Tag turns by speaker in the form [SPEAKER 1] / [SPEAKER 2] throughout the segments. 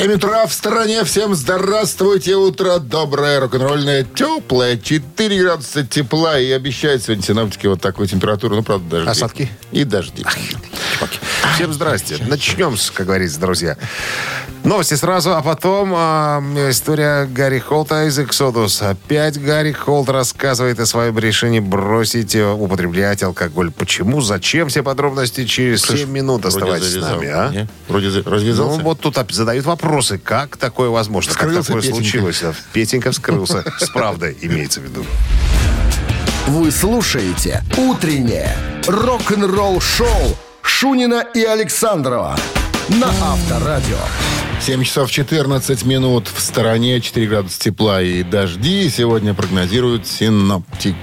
[SPEAKER 1] 7 утра в стране. Всем здравствуйте. Утро доброе, рок-н-ролльное, теплое. 4 градуса тепла. И обещают сегодня синоптики вот такую температуру. Ну, правда, дожди.
[SPEAKER 2] Осадки?
[SPEAKER 1] И дожди.
[SPEAKER 2] Всем здрасте. Начнем, как говорится, друзья. Новости сразу, а потом э, история Гарри Холта из «Эксодус». Опять Гарри Холт рассказывает о своем решении бросить э, употреблять алкоголь. Почему, зачем, все подробности через 7 минут. Оставайтесь с нами, а?
[SPEAKER 1] Не? Вроде за- развязался.
[SPEAKER 2] Ну, вот тут задают вопросы, как такое возможно, как
[SPEAKER 1] Вскрылся
[SPEAKER 2] такое
[SPEAKER 1] Петенька.
[SPEAKER 2] случилось. Петенька вскрылся. С правдой имеется в виду.
[SPEAKER 3] Вы слушаете «Утреннее рок-н-ролл-шоу» Шунина и Александрова на Авторадио.
[SPEAKER 1] 7 часов 14 минут в стороне, 4 градуса тепла и дожди сегодня прогнозируют синоптики.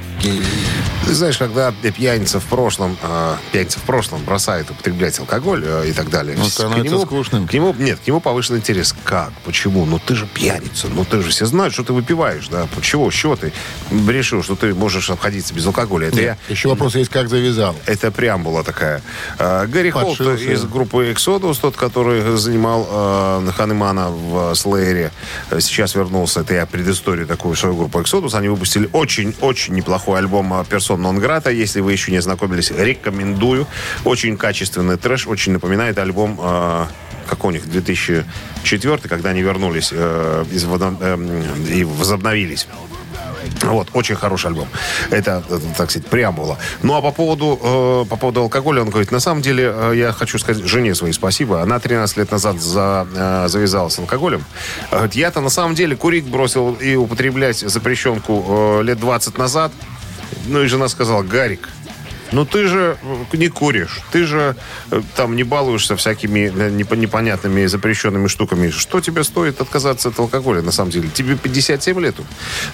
[SPEAKER 2] Ты знаешь, когда пьяница в прошлом, э, пьяница в прошлом бросает употреблять алкоголь э, и так далее.
[SPEAKER 1] Он
[SPEAKER 2] к
[SPEAKER 1] Ну, становится
[SPEAKER 2] нему,
[SPEAKER 1] скучным.
[SPEAKER 2] К нему, нет, к нему повышенный интерес. Как? Почему? Ну ты же пьяница. Ну ты же все знают, что ты выпиваешь, да? Почему? С чего ты решил, что ты можешь обходиться без алкоголя? Это я...
[SPEAKER 1] Еще вопрос есть, как завязал.
[SPEAKER 2] Это преамбула такая. Э, Гэри Холт
[SPEAKER 1] Подшился.
[SPEAKER 2] из группы Exodus, тот, который занимал э, Ханемана в Слэере, э, сейчас вернулся. Это я предысторию такую свою группу Exodus. Они выпустили очень-очень неплохой альбом э, Non Grata. Если вы еще не ознакомились, рекомендую. Очень качественный трэш. Очень напоминает альбом э, как у них, 2004, когда они вернулись э, из, эм, и возобновились. Вот, очень хороший альбом. Это, э, так сказать, преамбула. Ну, а по поводу, э, по поводу алкоголя, он говорит, на самом деле, э, я хочу сказать жене своей спасибо. Она 13 лет назад за, э, завязалась с алкоголем. Говорит, я-то на самом деле курить бросил и употреблять запрещенку э, лет 20 назад. Ну, и жена сказала, Гарик, ну ты же э, не куришь, ты же э, там не балуешься всякими э, непо- непонятными запрещенными штуками. Что тебе стоит отказаться от алкоголя, на самом деле? Тебе 57 лет.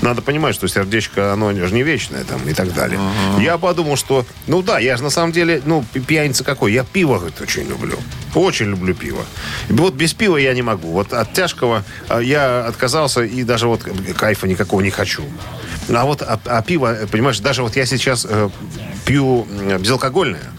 [SPEAKER 2] Надо понимать, что сердечко, оно же не вечное там и так далее. Я подумал, что, ну да, я же на самом деле, ну, пьяница какой? Я пиво, говорит, очень люблю. Очень люблю пиво. Вот без пива я не могу. Вот от тяжкого я отказался и даже вот кайфа никакого не хочу. А вот а, а пиво, понимаешь, даже вот я сейчас э, пью безалкогольное.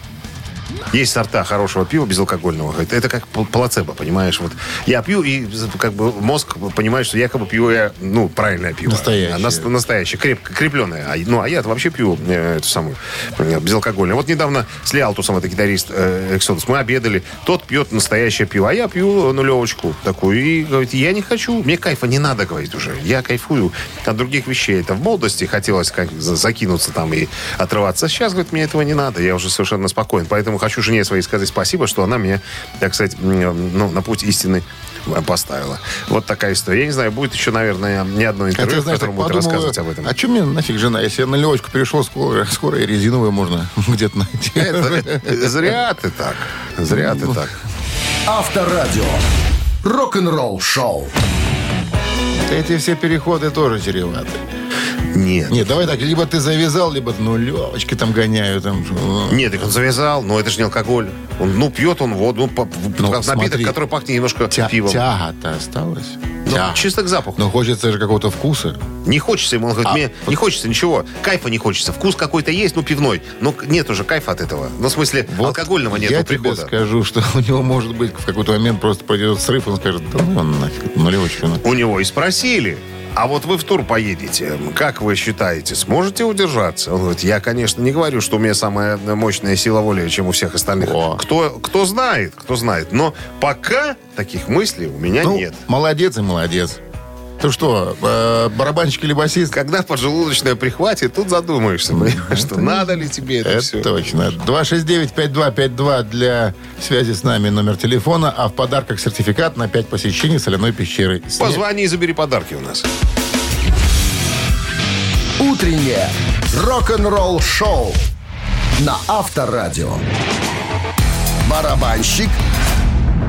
[SPEAKER 2] Есть сорта хорошего пива безалкогольного. Это как пл- плацебо, понимаешь? Вот я пью, и как бы мозг понимает, что якобы пью я, ну, правильное пиво.
[SPEAKER 1] Настоящее.
[SPEAKER 2] А, нас- настоящее, крепко, крепленное. А, ну, а я вообще пью э, эту самую э, безалкогольное. Вот недавно с Лиалтусом, это гитарист э, Exodus, мы обедали. Тот пьет настоящее пиво, а я пью нулевочку такую. И говорит, я не хочу, мне кайфа не надо, говорит уже. Я кайфую от других вещей. Это в молодости хотелось как за- закинуться там и отрываться. Сейчас, говорит, мне этого не надо. Я уже совершенно спокоен. Поэтому хочу жене своей сказать спасибо, что она меня, так сказать, м, ну, на путь истины э, поставила. Вот такая история. Я не знаю, будет еще, наверное, не одно интервью,
[SPEAKER 1] Хотя,
[SPEAKER 2] в
[SPEAKER 1] знаешь,
[SPEAKER 2] котором
[SPEAKER 1] так
[SPEAKER 2] будет
[SPEAKER 1] подумал,
[SPEAKER 2] рассказывать об этом.
[SPEAKER 1] а что мне нафиг жена? Если я на левочку перешел, скоро, скоро и резиновую можно где-то найти.
[SPEAKER 2] Это- э, зря ты так. Зря ты так.
[SPEAKER 3] Авторадио. Рок-н-ролл шоу.
[SPEAKER 1] Эти все переходы тоже чреваты.
[SPEAKER 2] Нет.
[SPEAKER 1] Нет, давай так, либо ты завязал, либо ну левочки там гоняю. Там, ну,
[SPEAKER 2] Нет, так он завязал, но это же не алкоголь. Он, ну, пьет он воду, ну,
[SPEAKER 1] Ну,
[SPEAKER 2] напиток,
[SPEAKER 1] смотри.
[SPEAKER 2] который пахнет немножко
[SPEAKER 1] тя-
[SPEAKER 2] пивом.
[SPEAKER 1] Тяга-то осталась.
[SPEAKER 2] Ну,
[SPEAKER 1] Тяга.
[SPEAKER 2] чисто к запаху.
[SPEAKER 1] Но хочется же какого-то вкуса.
[SPEAKER 2] Не хочется ему, он говорит,
[SPEAKER 1] А,
[SPEAKER 2] мне не хочется ничего. Кайфа не хочется. Вкус какой-то есть, ну, пивной. Но нет уже кайфа от этого. Ну, в смысле,
[SPEAKER 1] Вот
[SPEAKER 2] алкогольного нет
[SPEAKER 1] Я
[SPEAKER 2] прихода.
[SPEAKER 1] скажу, что у него может быть в какой-то момент просто произойдет срыв, он скажет, да ну нафиг, ну».
[SPEAKER 2] У него и спросили. А вот вы в тур поедете, как вы считаете, сможете удержаться? Он говорит, я, конечно, не говорю, что у меня самая мощная сила воли, чем у всех остальных.
[SPEAKER 1] О.
[SPEAKER 2] Кто, кто знает, кто знает. Но пока таких мыслей у меня
[SPEAKER 1] Ну,
[SPEAKER 2] нет.
[SPEAKER 1] молодец и молодец. Ты что, э, барабанщик или басист?
[SPEAKER 2] Когда поджелудочная прихватит, тут задумаешься, понимаешь, что надо ли тебе это,
[SPEAKER 1] Это
[SPEAKER 2] все.
[SPEAKER 1] точно. 269-5252 для связи с нами номер телефона, а в подарках сертификат на 5 посещений соляной пещеры.
[SPEAKER 2] Позвони и забери подарки у нас.
[SPEAKER 3] Утреннее рок-н-ролл шоу на Авторадио. Барабанщик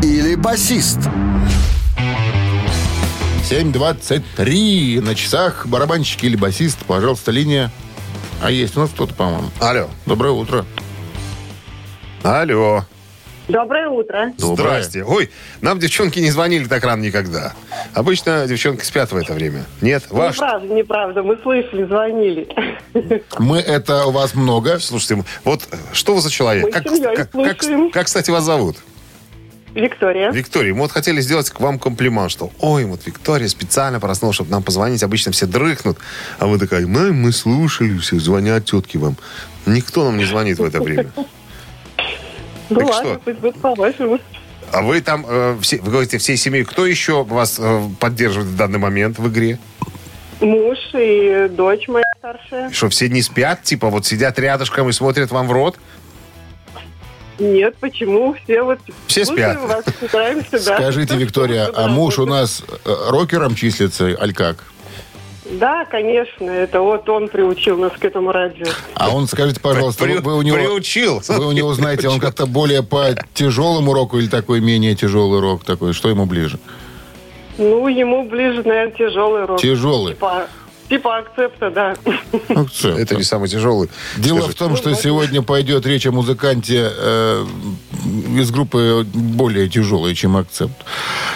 [SPEAKER 3] или басист?
[SPEAKER 1] 7.23 на часах. Барабанщик или басист, пожалуйста, линия. А есть у нас кто-то, по-моему.
[SPEAKER 2] Алло.
[SPEAKER 1] Доброе утро.
[SPEAKER 2] Алло.
[SPEAKER 4] Доброе утро.
[SPEAKER 1] Доброе.
[SPEAKER 2] Здрасте. Ой, нам девчонки не звонили так рано никогда. Обычно девчонки спят в это время. Нет? Ваш?
[SPEAKER 4] Неправда, неправда. Мы слышали, звонили.
[SPEAKER 1] Мы, это у вас много.
[SPEAKER 2] Слушайте, вот что вы за человек?
[SPEAKER 4] Мы
[SPEAKER 2] Как, как, как, как, кстати, вас зовут?
[SPEAKER 4] Виктория.
[SPEAKER 2] Виктория, мы вот хотели сделать к вам комплимент, что ой, вот Виктория специально проснулась, чтобы нам позвонить. Обычно все дрыхнут. А вы такая, мы, мы слушали все, звонят тетки вам. Никто нам не звонит в это время.
[SPEAKER 4] Ну
[SPEAKER 2] так
[SPEAKER 4] ладно,
[SPEAKER 2] что?
[SPEAKER 4] пусть будет по-вашему.
[SPEAKER 2] А вы там, э, все, вы говорите, всей семьей, кто еще вас э, поддерживает в данный момент в игре?
[SPEAKER 4] Муж и дочь моя старшая.
[SPEAKER 2] Что, все не спят? Типа вот сидят рядышком и смотрят вам в рот?
[SPEAKER 4] Нет, почему? Все вот
[SPEAKER 2] Все спят.
[SPEAKER 4] вас, стараемся, да.
[SPEAKER 1] Скажите, Виктория, а муж у нас э, рокером числится, аль как?
[SPEAKER 4] Да, конечно, это вот он приучил нас к этому радио.
[SPEAKER 1] А он, скажите, пожалуйста, вы,
[SPEAKER 2] При-
[SPEAKER 1] вы у него...
[SPEAKER 2] Приучил.
[SPEAKER 1] Вы у него знаете, он как-то более по тяжелому року или такой менее тяжелый рок такой? Что ему ближе?
[SPEAKER 4] Ну, ему ближе, наверное, тяжелый рок.
[SPEAKER 1] Тяжелый.
[SPEAKER 4] Типа, типа акцепта, да.
[SPEAKER 1] Всё.
[SPEAKER 2] Это не самый тяжелый.
[SPEAKER 1] Дело
[SPEAKER 2] Скажи,
[SPEAKER 1] в том, что сегодня пойдет речь о музыканте э, из группы более тяжелой, чем акцепт.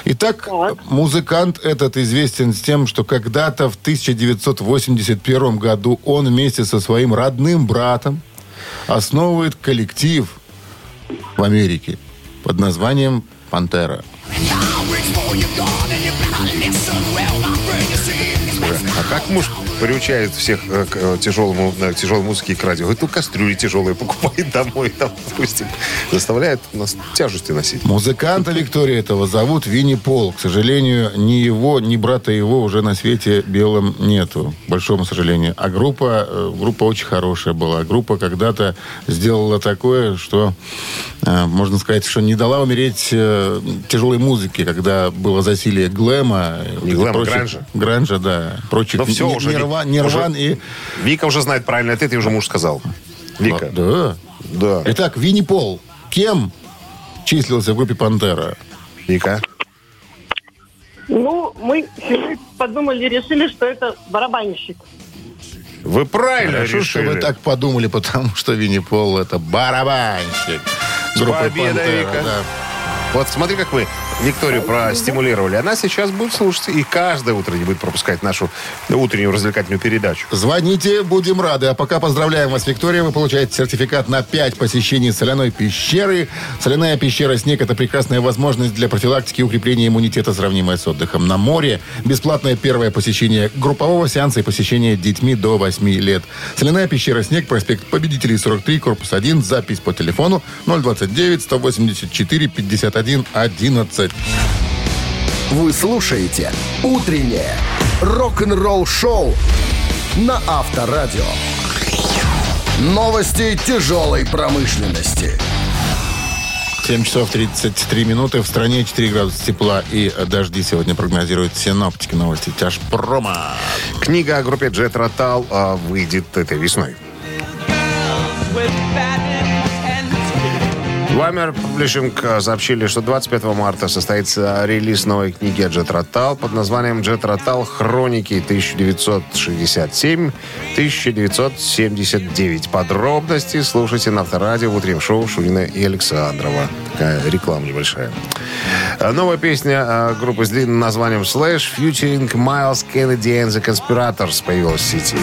[SPEAKER 1] Итак,
[SPEAKER 4] Так.
[SPEAKER 1] музыкант этот известен с тем, что когда-то в 1981 году он вместе со своим родным братом основывает коллектив в Америке под названием «Пантера».
[SPEAKER 2] А как муж приучает всех э, к э, тяжелому, э, к тяжелой музыке и к радио? Говорит, ну кастрюли тяжелые покупает домой, там, допустим. Заставляет нас тяжести носить.
[SPEAKER 1] Музыканта Виктория этого зовут Винни Пол. К сожалению, ни его, ни брата его уже на свете белом нету. К большому сожалению. А группа, э, группа очень хорошая была. Группа когда-то сделала такое, что, э, можно сказать, что не дала умереть э, тяжелой музыке, когда было засилие глэма. э, и
[SPEAKER 2] глэма,
[SPEAKER 1] прочих-
[SPEAKER 2] гранжа.
[SPEAKER 1] Гранжа, да. Прочих
[SPEAKER 2] Но все уже. Ви-
[SPEAKER 1] нирван
[SPEAKER 2] уже-
[SPEAKER 1] и...
[SPEAKER 2] Вика уже знает правильный ответ, и уже муж сказал. Вика.
[SPEAKER 1] Да.
[SPEAKER 2] Да.
[SPEAKER 1] Итак, Винни Пол. Кем числился в группе «Пантера»?
[SPEAKER 2] Вика.
[SPEAKER 4] Ну, мы подумали, решили, что это барабанщик.
[SPEAKER 2] Вы правильно
[SPEAKER 1] Хорошо, что
[SPEAKER 2] решили.
[SPEAKER 1] вы так подумали, потому что Винни Пол это барабанщик. Группы
[SPEAKER 2] победой,
[SPEAKER 1] «Пантера»,
[SPEAKER 2] Вика.
[SPEAKER 1] да.
[SPEAKER 2] Вот смотри, как мы Викторию простимулировали. Она сейчас будет слушать и каждое утро не будет пропускать нашу утреннюю развлекательную передачу.
[SPEAKER 1] Звоните, будем рады. А пока поздравляем вас, Виктория. Вы получаете сертификат на 5 посещений соляной пещеры. Соляная пещера «Снег» — это прекрасная возможность для профилактики и укрепления иммунитета, сравнимая с отдыхом на море. Бесплатное первое посещение группового сеанса и посещение детьми до 8 лет. Соляная пещера «Снег», проспект Победителей, 43, корпус 1. Запись по телефону 029 184 51 11.
[SPEAKER 3] Вы слушаете «Утреннее рок-н-ролл-шоу» на Авторадио. Новости тяжелой промышленности.
[SPEAKER 1] 7 часов 33 минуты. В стране 4 градуса тепла и дожди сегодня прогнозируют синоптики. Новости тяжпрома.
[SPEAKER 2] Книга о группе Jet Rotal а, выйдет этой весной. Публишинг а, сообщили, что 25 марта состоится релиз новой книги Jet Rotal под названием Jet Rotal Хроники 1967-1979. Подробности слушайте на Авторадио в утреннем шоу Шунина и Александрова. Такая реклама небольшая. Новая песня а, группы с длинным названием Slash featuring Miles Kennedy and the Conspirators появилась в сети.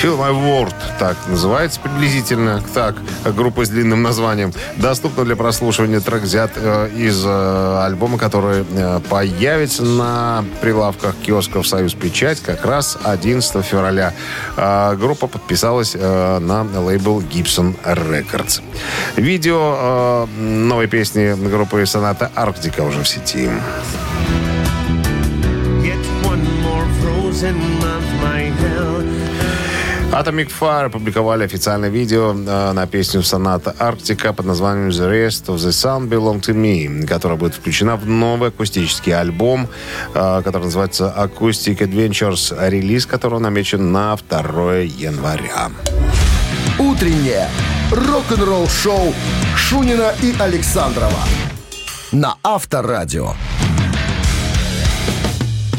[SPEAKER 2] Feel My World, так называется приблизительно, так, группа с длинным названием. Доступно для прослушивания трек взят э, из э, альбома, который э, появится на прилавках киосков «Союз Печать» как раз 11 февраля. А группа подписалась э, на лейбл Gibson Records. Видео э, новой песни группы «Соната Арктика» уже в сети.
[SPEAKER 5] Get one more frozen month.
[SPEAKER 2] Atomic Fire опубликовали официальное видео э, на песню «Соната Арктика» под названием «The Rest of the Sun Belong to Me», которая будет включена в новый акустический альбом, э, который называется «Acoustic Adventures», релиз которого намечен на 2 января.
[SPEAKER 3] Утреннее рок-н-ролл-шоу Шунина и Александрова на Авторадио.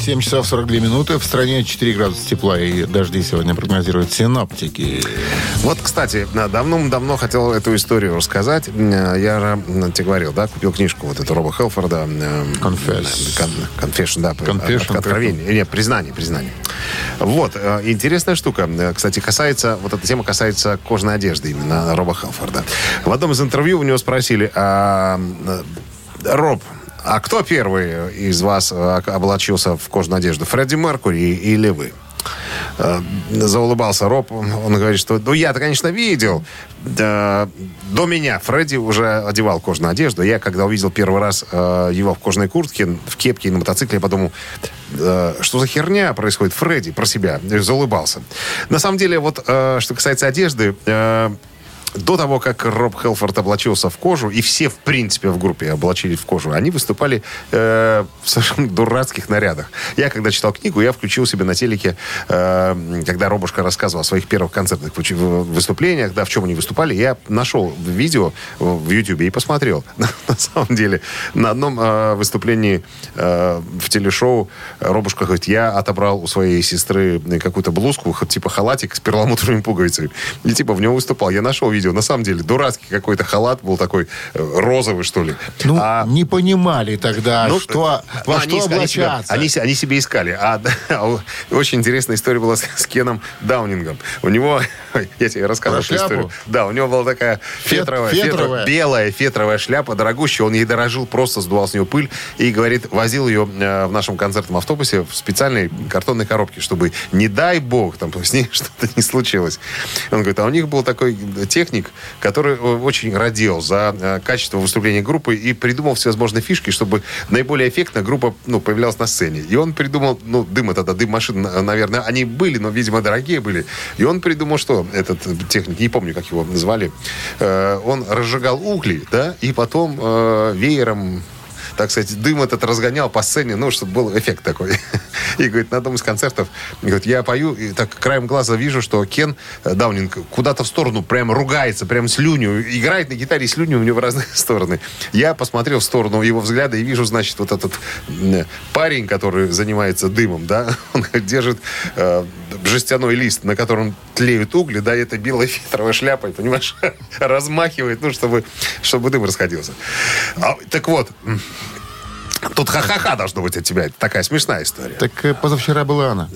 [SPEAKER 1] 7 часов 42 минуты. В стране 4 градуса тепла и дожди сегодня прогнозируют синоптики.
[SPEAKER 2] Вот, кстати, давно-давно хотел эту историю рассказать. Я же тебе говорил, да, купил книжку вот эту Роба Хелфорда. эм,
[SPEAKER 1] Confess.
[SPEAKER 2] Кон- Confession, да.
[SPEAKER 1] Confession,
[SPEAKER 2] Откровение. Нет, признание, признание. Вот, э, интересная штука. Э, Кстати, касается, вот эта тема касается кожаной одежды именно Роба Хелфорда. В одном из интервью у него спросили, а, э, Роб, а кто первый из вас э, облачился в кожаную одежду? Фредди Меркури или вы? Э, Заулыбался Роб. Он говорит, что ну я-то, конечно, видел. Да, до меня Фредди уже одевал кожаную одежду. Я, когда увидел первый раз э, его в кожаной куртке, в кепке на мотоцикле, я подумал, э, что за херня происходит Фредди про себя. И заулыбался. На самом деле, вот э, что касается одежды, э, до того, как Роб Хелфорд облачился в кожу, и все, в принципе, в группе облачились в кожу, они выступали э, в совершенно дурацких нарядах. Я, когда читал книгу, я включил себе на телеке, э, когда Робушка рассказывал о своих первых концертных выступлениях, да, в чем они выступали, я нашел видео в Ютубе и посмотрел. На самом деле, на одном э, выступлении э, в телешоу Робушка говорит, я отобрал у своей сестры какую-то блузку, типа халатик с перламутровыми пуговицами. И типа в него выступал. Я нашел видео. На самом деле, дурацкий какой-то халат был такой э, розовый, что ли.
[SPEAKER 1] Ну,
[SPEAKER 2] А-
[SPEAKER 1] не понимали тогда,
[SPEAKER 2] ну,
[SPEAKER 1] что,
[SPEAKER 2] ну,
[SPEAKER 1] во
[SPEAKER 2] они,
[SPEAKER 1] что
[SPEAKER 2] они себя-
[SPEAKER 1] облачаться.
[SPEAKER 2] Они, се- они себе искали. А, а очень интересная история была с, с Кеном Даунингом. У него, я тебе рассказывал эту историю. Да, у него была такая
[SPEAKER 1] Фет-
[SPEAKER 2] фетровая,
[SPEAKER 1] фетровая.
[SPEAKER 2] фетро- белая фетровая шляпа, дорогущая. Он ей дорожил, просто сдувал с нее пыль и, говорит, возил ее э, в нашем концертном автобусе в специальной картонной коробке, чтобы, не дай бог, там с ней что-то не случилось. Он говорит, а у них был такой техник, который э, очень радел за э, качество выступления группы и придумал всевозможные фишки, чтобы наиболее эффектно группа ну, появлялась на сцене. И он придумал, ну, дым тогда, дым машин, на- наверное, они были, но, видимо, дорогие были. И он придумал, что этот э, техник, не помню, как его звали, э, он разжигал угли, да, и потом э, веером так сказать, дым этот разгонял по сцене, ну, чтобы был эффект такой. И, говорит, на одном из концертов, говорит, я пою, и так краем глаза вижу, что Кен э, Даунинг куда-то в сторону прям ругается, прям слюнью, играет на гитаре слюнью у него в разные стороны. Я посмотрел в сторону его взгляда и вижу, значит, вот этот парень, который занимается дымом, да, он держит э, жестяной лист, на котором тлеют угли, да, и это белая фетровая шляпа, и, понимаешь, размахивает, ну, чтобы, чтобы дым расходился. А, так вот, Тут ха-ха-ха должно быть от тебя. Это такая смешная история.
[SPEAKER 1] Так э, позавчера была она.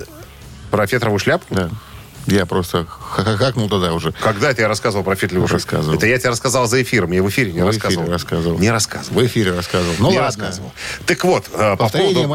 [SPEAKER 2] Про фетровую шляпу?
[SPEAKER 1] Да. Я просто ха-ха-хакнул тогда уже.
[SPEAKER 2] Когда это я рассказывал про шляпу?
[SPEAKER 1] Рассказывал.
[SPEAKER 2] Это я тебе рассказал за эфиром. Я в эфире не
[SPEAKER 1] В
[SPEAKER 2] рассказывал.
[SPEAKER 1] эфире рассказывал.
[SPEAKER 2] Не рассказывал.
[SPEAKER 1] В эфире рассказывал. Ну
[SPEAKER 2] не
[SPEAKER 1] ладно.
[SPEAKER 2] рассказывал. Так вот, э, по поводу,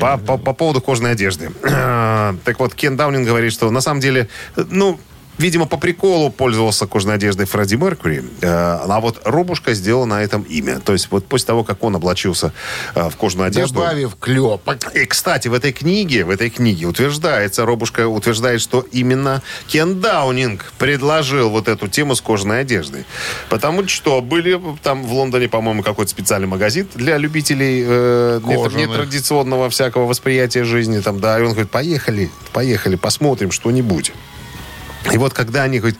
[SPEAKER 2] по, по- по поводу кожаной одежды. Так вот, Кен Даунинг говорит, что на самом деле, э, ну, видимо, по приколу пользовался кожаной одеждой Фредди Меркьюри. Э, А вот Робушка сделал на этом имя. То есть вот после того, как он облачился э, в кожаную одежду...
[SPEAKER 1] Добавив клепок.
[SPEAKER 2] И, кстати, в этой книге, в этой книге утверждается, Робушка утверждает, что именно Кен Даунинг предложил вот эту тему с кожаной одеждой. Потому что были там в Лондоне, по-моему, какой-то специальный магазин для любителей э, нетрадиционного всякого восприятия жизни. Там, да, и он говорит, поехали, поехали, посмотрим что-нибудь. И вот когда они говорят,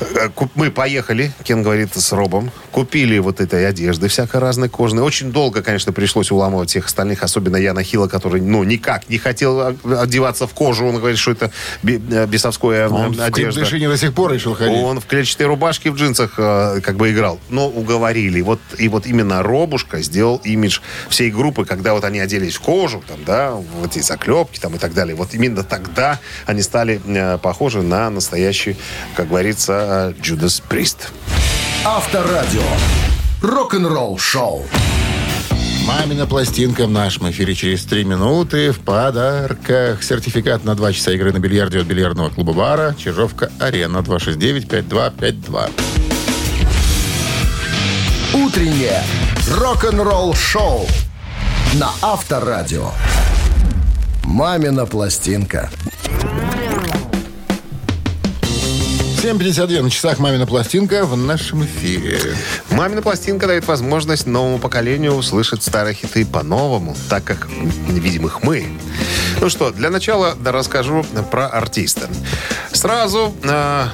[SPEAKER 2] э, мы поехали, Кен говорит с Робом, купили вот этой одежды всякой разной кожаной. Очень долго, конечно, пришлось уламывать всех остальных, особенно Яна Хила, который, ну, никак не хотел одеваться в кожу. Он говорит, что это э, бесовская э,
[SPEAKER 1] Он в
[SPEAKER 2] одежда.
[SPEAKER 1] клип до сих пор решил ходить.
[SPEAKER 2] Он в клетчатой рубашке в джинсах э, как бы играл. Но уговорили. Вот, и вот именно Робушка сделал имидж всей группы, когда вот они оделись в кожу, там, да, вот эти заклепки там и так далее. Вот именно тогда они стали э, похожи на настоящий, как говорится, Джудас Прист.
[SPEAKER 3] Авторадио. Рок-н-ролл шоу.
[SPEAKER 1] Мамина пластинка в нашем эфире через три минуты. В подарках сертификат на два часа игры на бильярде от бильярдного клуба «Бара». Чижовка-Арена 269-5252.
[SPEAKER 3] Утреннее рок-н-ролл шоу на Авторадио. Мамина пластинка.
[SPEAKER 1] 7.52 на часах «Мамина пластинка» в нашем эфире.
[SPEAKER 2] Мамина пластинка дает возможность новому поколению услышать старые хиты по-новому, так как видим их мы. Ну что, для начала расскажу про артиста. Сразу э,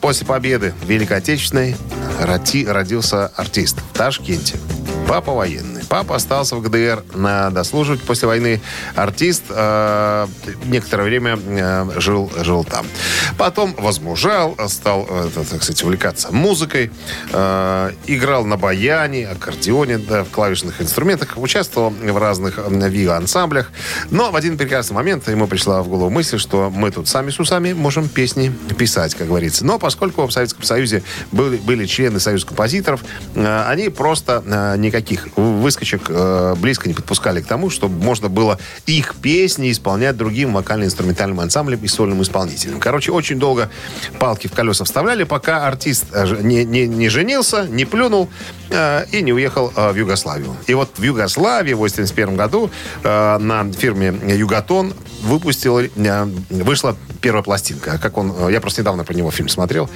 [SPEAKER 2] после победы Великой Отечественной родился артист в Ташкенте. Папа военный. Папа остался в ГДР на дослуживать после войны. Артист э, некоторое время э, жил, жил там. Потом возмужал, стал, э, так сказать, увлекаться музыкой. Э, играл на баяне, аккордеоне, да, в клавишных инструментах. Участвовал в разных вио-ансамблях. Но в один прекрасный момент ему пришла в голову мысль, что мы тут сами с усами можем песни писать, как говорится. Но поскольку в Советском Союзе были, были члены Союза композиторов, э, они просто э, никаких выскочек э, близко не подпускали к тому, чтобы можно было их песни исполнять другим вокально-инструментальным ансамблем и сольным исполнителем. Короче, очень долго палки в колеса вставляли, пока артист э, не, не, не женился, не плюнул э, и не уехал в Югославию. И вот в Югославии в 1981 году на фирме «Юготон» выпустил, вышла первая пластинка. Как он, я просто недавно про него фильм смотрел.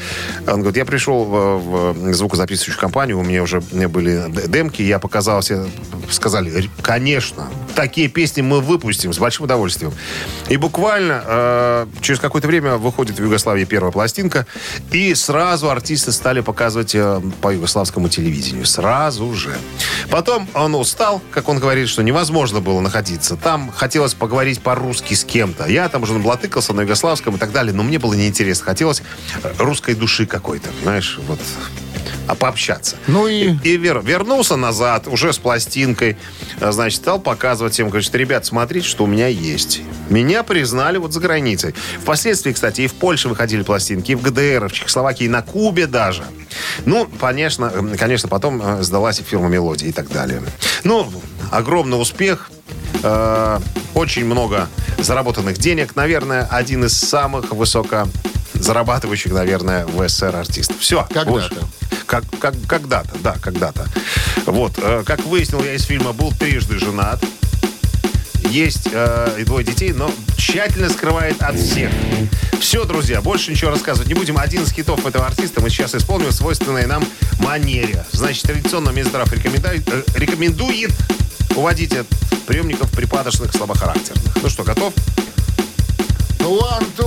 [SPEAKER 2] Он говорит, я пришел в, в звукозаписывающую компанию, у меня уже были демки, я показал себе, сказали, конечно, такие песни мы выпустим с большим удовольствием. И буквально э, через какое-то время выходит в Югославии первая пластинка, и сразу артисты стали показывать э, по югославскому телевидению. Сразу же. Потом он устал, как он говорит, что невозможно было находиться. Там хотелось поговорить по-русски с кем-то. Я там уже наблатыкался на югославском и так далее, но мне было неинтересно. Хотелось э, русской души какой-то, знаешь, вот а пообщаться.
[SPEAKER 1] Ну и...
[SPEAKER 2] И, и вер, вернулся назад, уже с пластинкой. А, Значит, стал показывать им, говорит, ребят, смотрите, что у меня есть. Меня признали вот за границей. Впоследствии, кстати, и в Польше выходили пластинки, и в ГДР, и в Чехословакии, и на Кубе даже. Ну, конечно, э, конечно, потом э, сдалась и фирма «Мелодия» и так далее. Ну, огромный успех. Э, очень много заработанных денег. Наверное, один из самых высоко зарабатывающих, наверное, в СССР артистов. Все.
[SPEAKER 1] Когда-то.
[SPEAKER 2] Как, как, когда-то, да, когда-то. Вот, э, как выяснил я из фильма, был трижды женат. Есть э, и двое детей, но тщательно скрывает от всех. Все, друзья, больше ничего рассказывать не будем. Один из хитов этого артиста мы сейчас исполним в свойственной нам манере. Значит, традиционно Минздрав рекомендует, э, рекомендует уводить от приемников припадочных слабохарактерных. Ну что, готов?
[SPEAKER 1] One, two,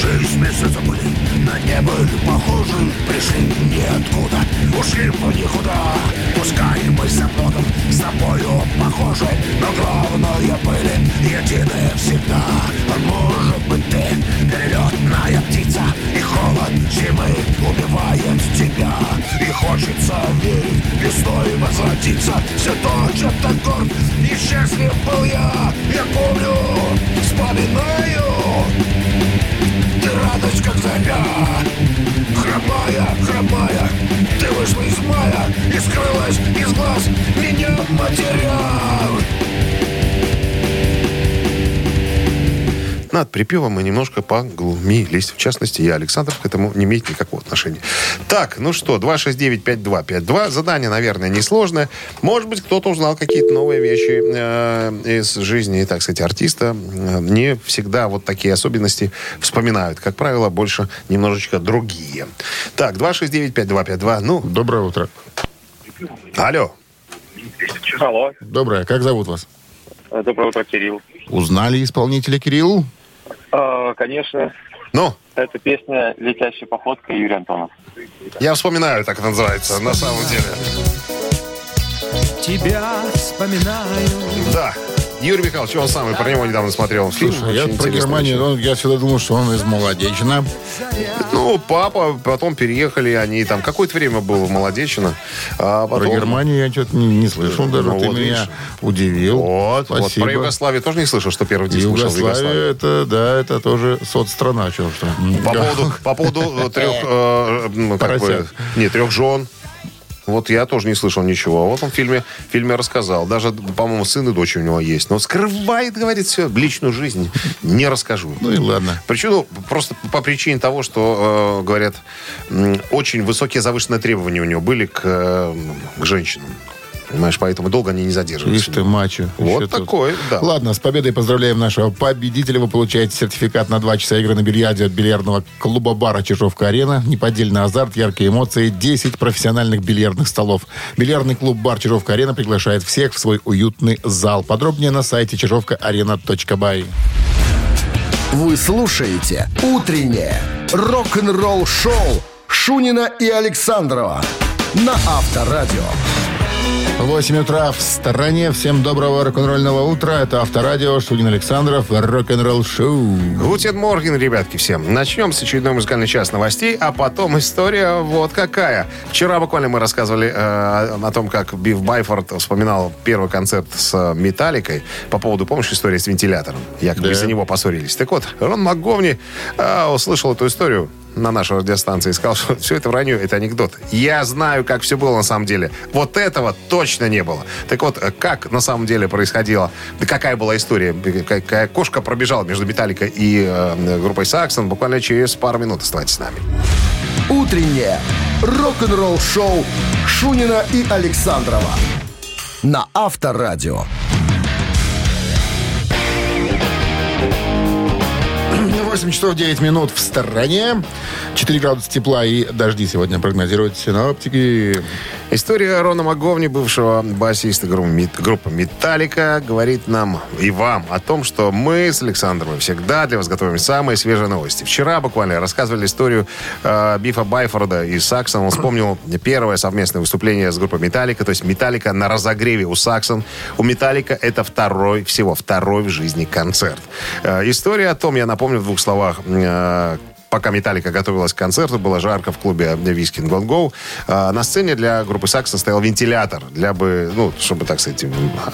[SPEAKER 1] three.
[SPEAKER 6] Шесть месяцев были на небо похожи Пришли ниоткуда, ушли в никуда Пускай мы со многом с тобою похожи Но главное были единые всегда. Может быть ты перелетная птица И холод зимы убивает тебя. И хочется верить, весной возвратиться. Все тот же горд и счастлив был я. Я помню, вспоминаю радость, как заря Хромая, хромая Ты вышла из мая. И скрылась из глаз Меня матеря
[SPEAKER 2] Над припевом мы немножко поглумились. В частности, я, Александр, к этому не имеет никакого отношения. Так, ну что, 269-5252. Задание, наверное, несложное. Может быть, кто-то узнал какие-то новые вещи э, из жизни, так сказать, артиста. Э, Не всегда вот такие особенности вспоминают. Как правило, больше немножечко другие. Так, 269-5252. Ну,
[SPEAKER 1] Доброе утро.
[SPEAKER 2] алло.
[SPEAKER 7] Алло,
[SPEAKER 1] Доброе. Как зовут вас?
[SPEAKER 7] доброе утро, Кирилл.
[SPEAKER 1] Узнали исполнителя Кирилл?
[SPEAKER 7] А, конечно,
[SPEAKER 2] Ну,
[SPEAKER 7] это песня «Летящая походка» Юрий Антонов.
[SPEAKER 2] я вспоминаю, так это называется, на самом деле.
[SPEAKER 5] Тебя вспоминаю.
[SPEAKER 2] Да. Юрий Михайлович, он самый, про него недавно смотрел фильм.
[SPEAKER 1] Слушай, я про Германию, ну, я всегда думал, что он из Молодечина.
[SPEAKER 2] Ну, папа, потом переехали, они там какое-то время было в Молодечино. А
[SPEAKER 1] Про
[SPEAKER 2] потом...
[SPEAKER 1] Германию я что-то не, не слышал даже.
[SPEAKER 2] Ну,
[SPEAKER 1] Ты
[SPEAKER 2] вот
[SPEAKER 1] меня
[SPEAKER 2] видишь.
[SPEAKER 1] удивил.
[SPEAKER 2] Вот, вот. Про Югославию тоже не слышал, что первый вышел в
[SPEAKER 1] Югославия, это, да, это тоже соцстрана. Чего что.
[SPEAKER 2] По поводу, по поводу трех, э, ну, как бы, не, трех жен. Вот я тоже не слышал ничего. Вот он в фильме, в фильме рассказал. Даже, по-моему, сын и дочь у него есть. Но скрывает, говорит, все. Личную жизнь не расскажу.
[SPEAKER 1] Ну и ладно.
[SPEAKER 2] Причем ну, просто по причине того, что, э, говорят, очень высокие завышенные требования у него были к, э, к женщинам. Понимаешь, поэтому долго они не задерживались.
[SPEAKER 1] Видишь ты, мачо.
[SPEAKER 2] Вот
[SPEAKER 1] Еще тут.
[SPEAKER 2] такой, да.
[SPEAKER 1] Ладно, с победой поздравляем нашего победителя. Вы получаете сертификат на 2 часа игры на бильярде от бильярдного клуба-бара «Чижовка-арена». Неподдельный азарт, яркие эмоции, 10 профессиональных бильярдных столов. Бильярдный клуб-бар «Чижовка-арена» приглашает всех в свой уютный зал. Подробнее на сайте чижовкаарена.бай.
[SPEAKER 3] Вы слушаете «Утреннее рок-н-ролл-шоу» Шунина и Александрова на Авторадио.
[SPEAKER 1] 8 утра в стороне. Всем доброго рок-н-ролльного утра. Это Авторадио, Шунин Александров, рок-н-ролл шоу.
[SPEAKER 2] Guten Morgen, ребятки, всем. Начнем с очередной музыкальный час новостей, а потом история вот какая. Вчера буквально мы рассказывали э, о том, как Биф Байфорд вспоминал первый концерт с Металликой по поводу, помнишь, истории с вентилятором? Якобы
[SPEAKER 1] Да.
[SPEAKER 2] из-за него поссорились. Так вот, Рон МакГовни э, услышал эту историю на нашей радиостанции и сказал, что все это вранье, это анекдот. Я знаю, как все было на самом деле. Вот этого точно не было. Так вот, э, как на самом деле происходило, да какая была история, какая кошка пробежала между Металликой и э, группой Саксон, буквально через пару минут оставайтесь с нами.
[SPEAKER 3] Утреннее рок-н-ролл-шоу Шунина и Александрова на Авторадио.
[SPEAKER 1] 8 часов 9 минут в стороне. 4 градуса тепла и дожди сегодня прогнозируют синоптики.
[SPEAKER 2] История Рона Маговни, бывшего басиста группы Мет- группы «Металлика», говорит нам и вам о том, что мы с Александром всегда для вас готовим самые свежие новости. Вчера буквально рассказывали историю э, Бифа Байфорда и Саксон. Он вспомнил первое совместное выступление с группой «Металлика», то есть «Металлика» на разогреве у Саксон. У «Металлика» это второй, всего второй в жизни концерт. Э, история о том, я напомню в двух словах, э, Пока «Металлика» готовилась к концерту, было жарко в клубе «Виски Gone Go». А, На сцене для группы «Саксон» стоял вентилятор, для бы, ну, чтобы, так сказать,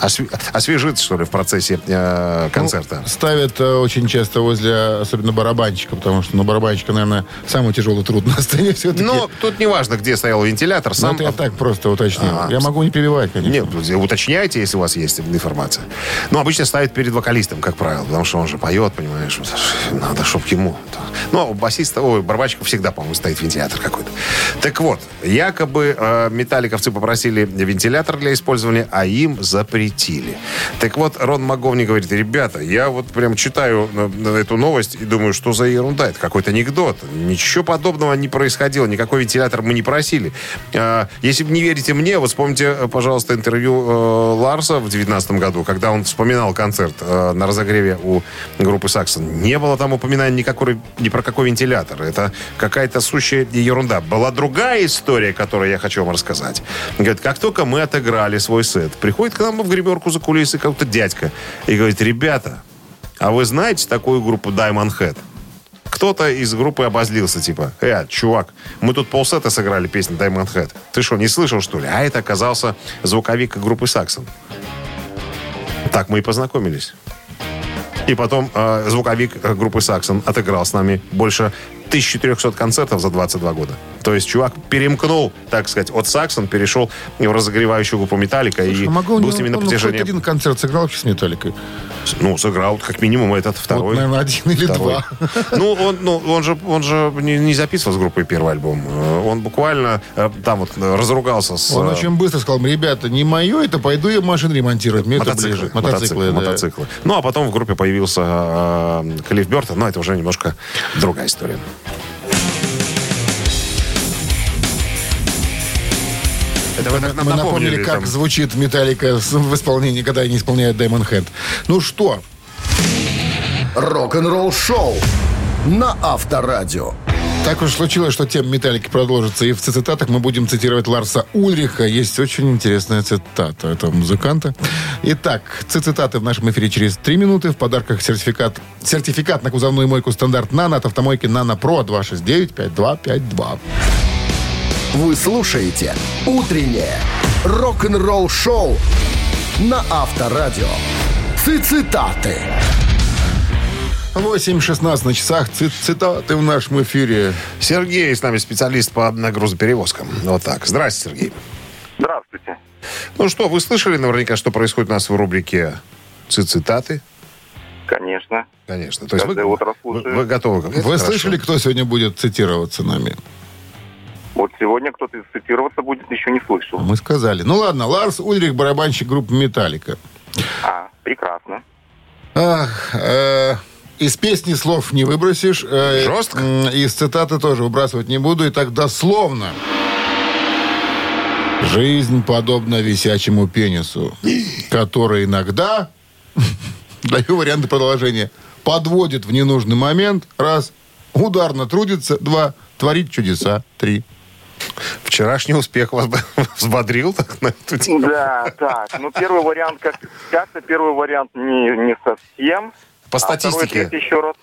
[SPEAKER 2] осве- освежиться, что ли, в процессе э, концерта.
[SPEAKER 1] Ставят э, очень часто возле, особенно барабанщика, потому что, ну, барабанщика, наверное, самый тяжелый труд на сцене все-таки.
[SPEAKER 2] Но тут не важно, где стоял вентилятор.
[SPEAKER 1] Ну,
[SPEAKER 2] Сам...
[SPEAKER 1] это я так просто уточнил.
[SPEAKER 2] А,
[SPEAKER 1] я могу не перебивать, конечно.
[SPEAKER 2] Нет, друзья, уточняйте, если у вас есть информация. Ну, обычно ставят перед вокалистом, как правило, потому что он же поет, понимаешь, надо, чтобы ему... Ну, басиста, ой, барабанщика всегда, по-моему, стоит вентилятор какой-то. Так вот, якобы э, металликовцы попросили вентилятор для использования, а им запретили. Так вот, Рон Маговни говорит, ребята, я вот прям читаю э, э, эту новость и думаю, что за ерунда, это какой-то анекдот. Ничего подобного не происходило, никакой вентилятор мы не просили. Э, если не верите мне, вот вспомните, э, пожалуйста, интервью э, Ларса в 2019 году, когда он вспоминал концерт э, на разогреве у группы Саксон. Не было там упоминания никакой, ни про какой вентилятор. Это какая-то сущая ерунда. Была другая история, которую я хочу вам рассказать. Говорит, как только мы отыграли свой сет, приходит к нам в гримерку за кулисы какой-то дядька и говорит, ребята, а вы знаете такую группу Diamond Head? Кто-то из группы обозлился, типа, э, чувак, мы тут полсета сыграли песню Diamond Head. Ты что, не слышал, что ли? А это оказался звуковик группы Саксон. Так мы и познакомились. И потом э, звуковик э, группы Саксон отыграл с нами больше 1300 концертов за 22 года. То есть чувак перемкнул, так сказать, от Саксон, перешел в разогревающую группу Металлика и
[SPEAKER 1] А могу
[SPEAKER 2] был
[SPEAKER 1] он,
[SPEAKER 2] с ними на
[SPEAKER 1] хоть
[SPEAKER 2] протяжении...
[SPEAKER 1] один концерт сыграл с Металликой?
[SPEAKER 2] Ну, сыграл как минимум этот второй.
[SPEAKER 1] Вот, наверное, один или
[SPEAKER 2] Второй.
[SPEAKER 1] два.
[SPEAKER 2] Ну, он, ну, он же, он же не, не записывал с группой первый альбом. Э, Он буквально э, там вот э, разругался с...
[SPEAKER 1] Он очень быстро сказал, ребята, не мое это, пойду я машин ремонтировать. Мне это
[SPEAKER 2] Мотоциклы,
[SPEAKER 1] ближе.
[SPEAKER 2] мотоциклы,
[SPEAKER 1] да.
[SPEAKER 2] мотоциклы. Ну, а потом в группе появился э, Клифф Бертон, но это уже немножко другая история. Это вы так нам
[SPEAKER 1] Мы напомнили, как
[SPEAKER 2] там.
[SPEAKER 1] звучит Металлика в исполнении, когда они исполняют Diamond Head. Ну что,
[SPEAKER 3] Рок-н-ролл-шоу на Авторадио.
[SPEAKER 1] Так уж случилось, что тема Металлики продолжится. И в цитатах мы будем цитировать Ларса Ульриха. Есть очень интересная цитата этого музыканта. Итак, цитаты в нашем эфире через три минуты. В подарках сертификат, сертификат на кузовную мойку стандарт «Нано» от автомойки «Нано Про» 269-5252.
[SPEAKER 3] Вы слушаете «Утреннее рок-н-ролл-шоу» на Авторадио. Цитаты.
[SPEAKER 1] 8.16 на часах. Ци- цитаты в нашем эфире.
[SPEAKER 2] Сергей с нами специалист по грузоперевозкам. Вот так. Здрасте, Сергей.
[SPEAKER 7] Здравствуйте.
[SPEAKER 2] Ну что, вы слышали наверняка, что происходит у нас в рубрике «Ци- цитаты?
[SPEAKER 7] Конечно.
[SPEAKER 2] Конечно. То есть вы,
[SPEAKER 7] утро
[SPEAKER 2] вы,
[SPEAKER 7] слушаю.
[SPEAKER 2] вы готовы? Это
[SPEAKER 1] Вы
[SPEAKER 2] хорошо.
[SPEAKER 1] слышали, кто сегодня будет цитироваться нами?
[SPEAKER 7] Вот сегодня кто-то цитироваться будет, еще не слышал.
[SPEAKER 1] Мы сказали. Ну ладно, Ларс Ульрих, барабанщик группы «Металлика».
[SPEAKER 7] А, прекрасно.
[SPEAKER 1] Ах, э, из песни слов не выбросишь. э,
[SPEAKER 2] Жестко?
[SPEAKER 1] Из цитаты тоже выбрасывать не буду. И так дословно. Жизнь подобна висячему пенису, который иногда, даю варианты продолжения, подводит в ненужный момент, раз, ударно трудится, два, творит чудеса, три.
[SPEAKER 2] Вчерашний успех вас взбодрил так, на эту тему?
[SPEAKER 7] Да, так. Ну, первый вариант, как, как-то первый вариант не, не совсем.
[SPEAKER 2] По
[SPEAKER 7] А
[SPEAKER 2] статистике.
[SPEAKER 7] третий еще раз.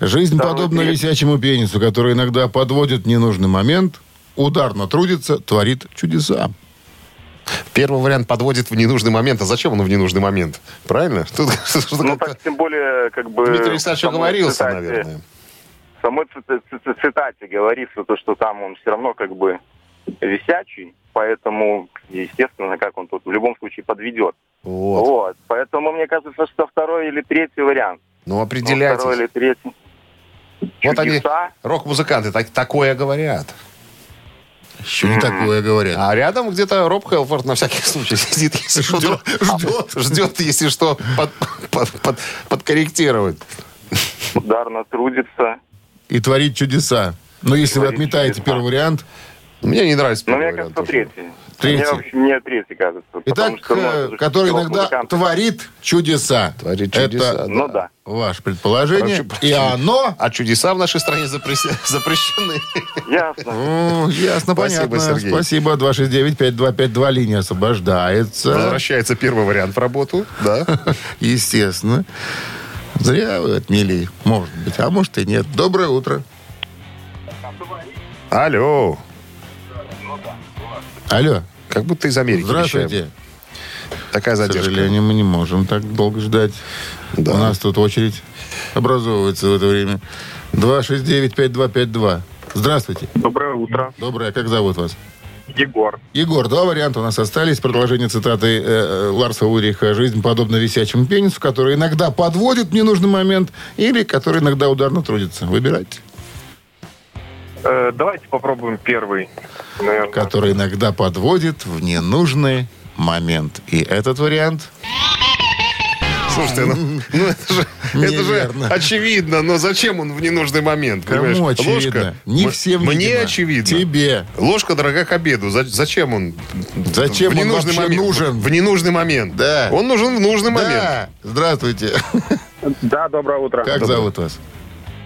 [SPEAKER 1] Жизнь
[SPEAKER 7] Второй
[SPEAKER 1] подобна
[SPEAKER 7] ответ.
[SPEAKER 1] висячему пенису, который иногда подводит в ненужный момент, ударно трудится, творит чудеса.
[SPEAKER 2] Первый вариант подводит в ненужный момент. А зачем он в ненужный момент? Правильно? Тут
[SPEAKER 7] Ну, так, тем более, как бы...
[SPEAKER 2] Дмитрий Александрович оговорился,
[SPEAKER 7] цитате-
[SPEAKER 2] наверное.
[SPEAKER 7] В самой ци- ци- ци- цитате говорится, то, что там он все равно как бы висячий, поэтому, естественно, как он тут в любом случае подведет.
[SPEAKER 2] Вот.
[SPEAKER 7] Вот. Поэтому мне кажется, что второй или третий вариант.
[SPEAKER 2] Ну,
[SPEAKER 7] Ну,
[SPEAKER 2] определяйтесь.
[SPEAKER 7] второй или третий.
[SPEAKER 2] Вот они,
[SPEAKER 7] Чудеса.
[SPEAKER 2] рок-музыканты, так, такое говорят.
[SPEAKER 1] Еще не такое говорят.
[SPEAKER 2] А рядом где-то Роб Хелфорд на всякий случай сидит, если что,
[SPEAKER 1] Ждет,
[SPEAKER 2] ждет, ждет, если что, под- под- под- подкорректировать.
[SPEAKER 7] Ударно трудится.
[SPEAKER 1] И творит чудеса. Но если вы отметаете
[SPEAKER 7] чудеса.
[SPEAKER 1] первый вариант,
[SPEAKER 2] Мне не нравится
[SPEAKER 7] Но мне
[SPEAKER 2] вариант
[SPEAKER 7] кажется,
[SPEAKER 2] тоже.
[SPEAKER 7] третий.
[SPEAKER 1] Третий.
[SPEAKER 7] Мне, в общем, мне третий кажется.
[SPEAKER 1] итак,
[SPEAKER 7] что, ну,
[SPEAKER 1] который иногда
[SPEAKER 7] музыканты.
[SPEAKER 1] творит чудеса.
[SPEAKER 2] Творит чудеса,
[SPEAKER 1] Это
[SPEAKER 7] Ну да.
[SPEAKER 1] ваше предположение.
[SPEAKER 2] Прошу
[SPEAKER 1] И оно...
[SPEAKER 2] А чудеса в нашей стране запрещены.
[SPEAKER 7] Ясно.
[SPEAKER 1] О, ясно,
[SPEAKER 2] Спасибо,
[SPEAKER 1] понятно.
[SPEAKER 2] Сергей.
[SPEAKER 1] Спасибо. 269-5252. Линия освобождается.
[SPEAKER 2] Возвращается первый вариант в работу. Да.
[SPEAKER 1] Естественно. Зря вы отмели. Может быть. А может и нет. Доброе утро.
[SPEAKER 2] Алло.
[SPEAKER 1] Алло.
[SPEAKER 2] Как будто из Америки
[SPEAKER 1] Здравствуйте.
[SPEAKER 2] вещаем. Такая
[SPEAKER 1] К
[SPEAKER 2] задержка.
[SPEAKER 1] сожалению, мы не можем так долго ждать.
[SPEAKER 2] Да.
[SPEAKER 1] У нас тут очередь образовывается в это время. 269-5252. Здравствуйте.
[SPEAKER 7] Доброе утро.
[SPEAKER 1] Доброе. Как зовут вас?
[SPEAKER 7] Егор.
[SPEAKER 1] Егор, два варианта у нас остались. Продолжение цитаты э, э, Ларса Уриха «Жизнь подобна висячему пенису», который иногда подводит в ненужный момент или который иногда ударно трудится. Выбирайте.
[SPEAKER 7] Э, давайте попробуем первый. Наверное.
[SPEAKER 1] Который иногда подводит в ненужный момент. И этот вариант...
[SPEAKER 2] Слушайте, ну, ну это, же, это же очевидно, но зачем он в ненужный момент? понимаешь?
[SPEAKER 1] Кому очевидно?
[SPEAKER 2] Ложка,
[SPEAKER 1] Не всем,
[SPEAKER 2] Мне
[SPEAKER 1] видимо.
[SPEAKER 2] очевидно.
[SPEAKER 1] Тебе.
[SPEAKER 2] Ложка дорога к обеду. За- Зачем он?
[SPEAKER 1] Зачем
[SPEAKER 2] в
[SPEAKER 1] он
[SPEAKER 2] ненужный
[SPEAKER 1] вообще
[SPEAKER 2] момент?
[SPEAKER 1] нужен?
[SPEAKER 2] В ненужный момент.
[SPEAKER 1] Да.
[SPEAKER 2] Он нужен в нужный момент.
[SPEAKER 1] Да. Здравствуйте.
[SPEAKER 7] Да, доброе утро.
[SPEAKER 1] Как зовут вас?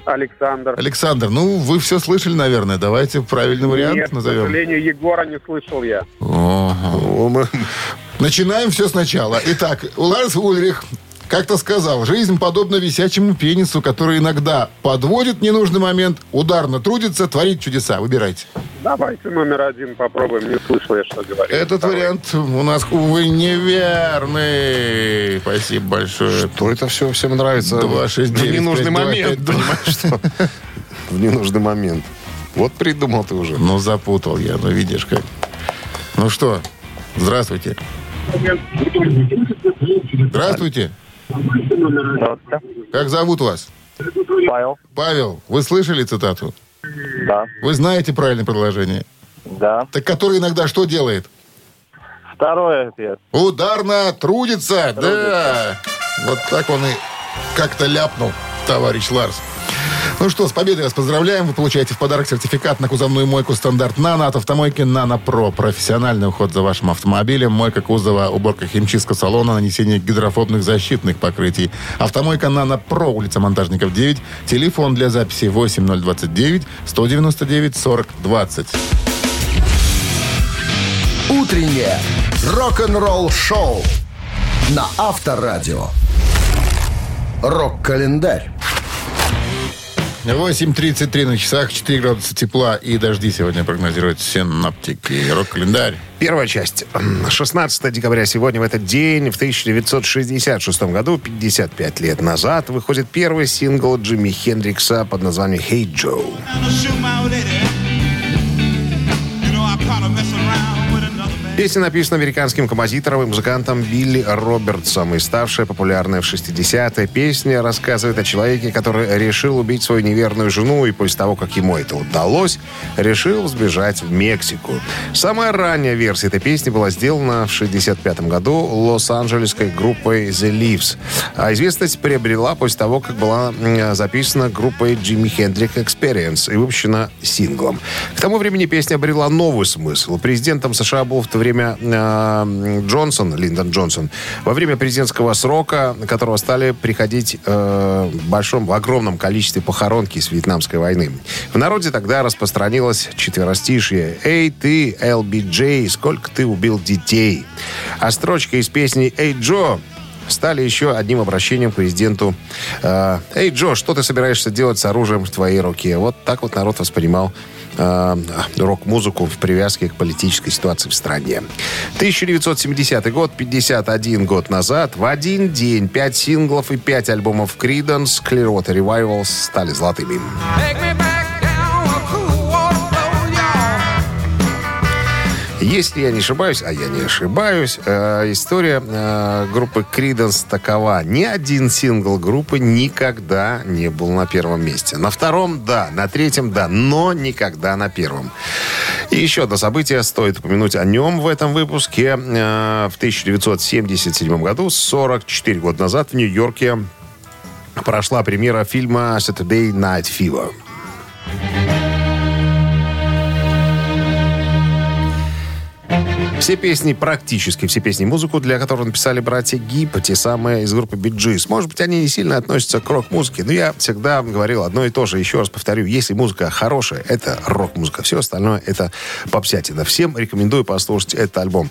[SPEAKER 7] Александр.
[SPEAKER 1] Александр, ну, вы все слышали, наверное. Давайте правильный вариант
[SPEAKER 7] Нет, к
[SPEAKER 1] назовем.
[SPEAKER 7] сожалению, Егора не слышал я.
[SPEAKER 2] О, мы-
[SPEAKER 1] Начинаем все сначала. Итак, Ларс Ульрих как-то сказал, жизнь подобна висячему пенису, который иногда подводит ненужный момент, ударно трудится, творит чудеса. Выбирайте.
[SPEAKER 7] Давайте номер один попробуем. Не слышал я, что говорит.
[SPEAKER 1] Этот
[SPEAKER 7] Второй.
[SPEAKER 1] вариант у нас, увы, неверный. Спасибо большое.
[SPEAKER 2] То это все всем нравится.
[SPEAKER 1] Два, шесть,
[SPEAKER 2] в
[SPEAKER 1] девять,
[SPEAKER 2] ненужный
[SPEAKER 1] пять, два,
[SPEAKER 2] момент,
[SPEAKER 1] пять, два.
[SPEAKER 2] понимаешь, что? В ненужный момент. Вот придумал ты уже.
[SPEAKER 1] Ну, запутал я, ну, видишь как. Ну что, здравствуйте. Здравствуйте. Как зовут вас?
[SPEAKER 7] Павел.
[SPEAKER 1] Павел, вы слышали цитату?
[SPEAKER 7] Да.
[SPEAKER 1] Вы знаете правильное предложение?
[SPEAKER 7] Да.
[SPEAKER 1] Так который иногда что делает?
[SPEAKER 7] Второй ответ.
[SPEAKER 1] Ударно трудится, да. Вот так он и как-то ляпнул, товарищ Ларс. Ну что, с победой вас поздравляем. Вы получаете в подарок сертификат на кузовную мойку стандарт «Нано» от автомойки «Нано Про». Профессиональный уход за вашим автомобилем, мойка кузова, уборка химчистка салона, нанесение гидрофобных защитных покрытий. Автомойка «Нано Про», улица Монтажников, 9. Телефон для записи 8029 199 40 20.
[SPEAKER 3] Утреннее рок-н-ролл-шоу на Авторадио. Рок-календарь.
[SPEAKER 1] 8.33 на часах, 4 градуса тепла и дожди сегодня прогнозируют синоптики. Рок-календарь.
[SPEAKER 2] Первая часть. 16 декабря сегодня в этот день, в 1966 году, 55 лет назад, выходит первый сингл Джимми Хендрикса под названием «Hey Joe». Песня написана американским композитором и музыкантом Билли Робертсом и ставшая популярной в 60-е. Песня рассказывает о человеке, который решил убить свою неверную жену и после того, как ему это удалось, решил сбежать в Мексику. Самая ранняя версия этой песни была сделана в 65 году лос-анджелесской группой The Leaves. А известность приобрела после того, как была записана группой Jimi Hendrix Experience и выпущена синглом. К тому времени песня обрела новый смысл. Президентом США был в то время время э, Джонсон, Линдон Джонсон, во время президентского срока, которого стали приходить э, в большом, в огромном количестве похоронки с Вьетнамской войны. В народе тогда распространилось четверостишье «Эй, ты, LBJ, сколько ты убил детей?» А строчка из песни «Эй, Джо» стали еще одним обращением к президенту. Э, «Эй, Джо, что ты собираешься делать с оружием в твоей руке?» Вот так вот народ воспринимал э, рок-музыку в привязке к политической ситуации в стране. 1970 год, 51 год назад, в один день 5 синглов и 5 альбомов Creedence Clearwater Revival стали золотыми. Если я не ошибаюсь, а я не ошибаюсь, э, история э, группы Creedence такова. Ни один сингл группы никогда не был на первом месте. На втором – да, на третьем – да, но никогда на первом. И еще одно событие, стоит упомянуть о нем в этом выпуске. Э, в 1977 году, 44 года назад, в Нью-Йорке прошла премьера фильма «Saturday Night Fever». Все песни, практически все песни, музыку для которых написали братья Гиб, те самые из группы Gees. Может быть, они не сильно относятся к рок-музыке, но я всегда говорил одно и то же. Еще раз повторю, если музыка хорошая, это рок-музыка. Все остальное это попсятина. Всем рекомендую послушать этот альбом.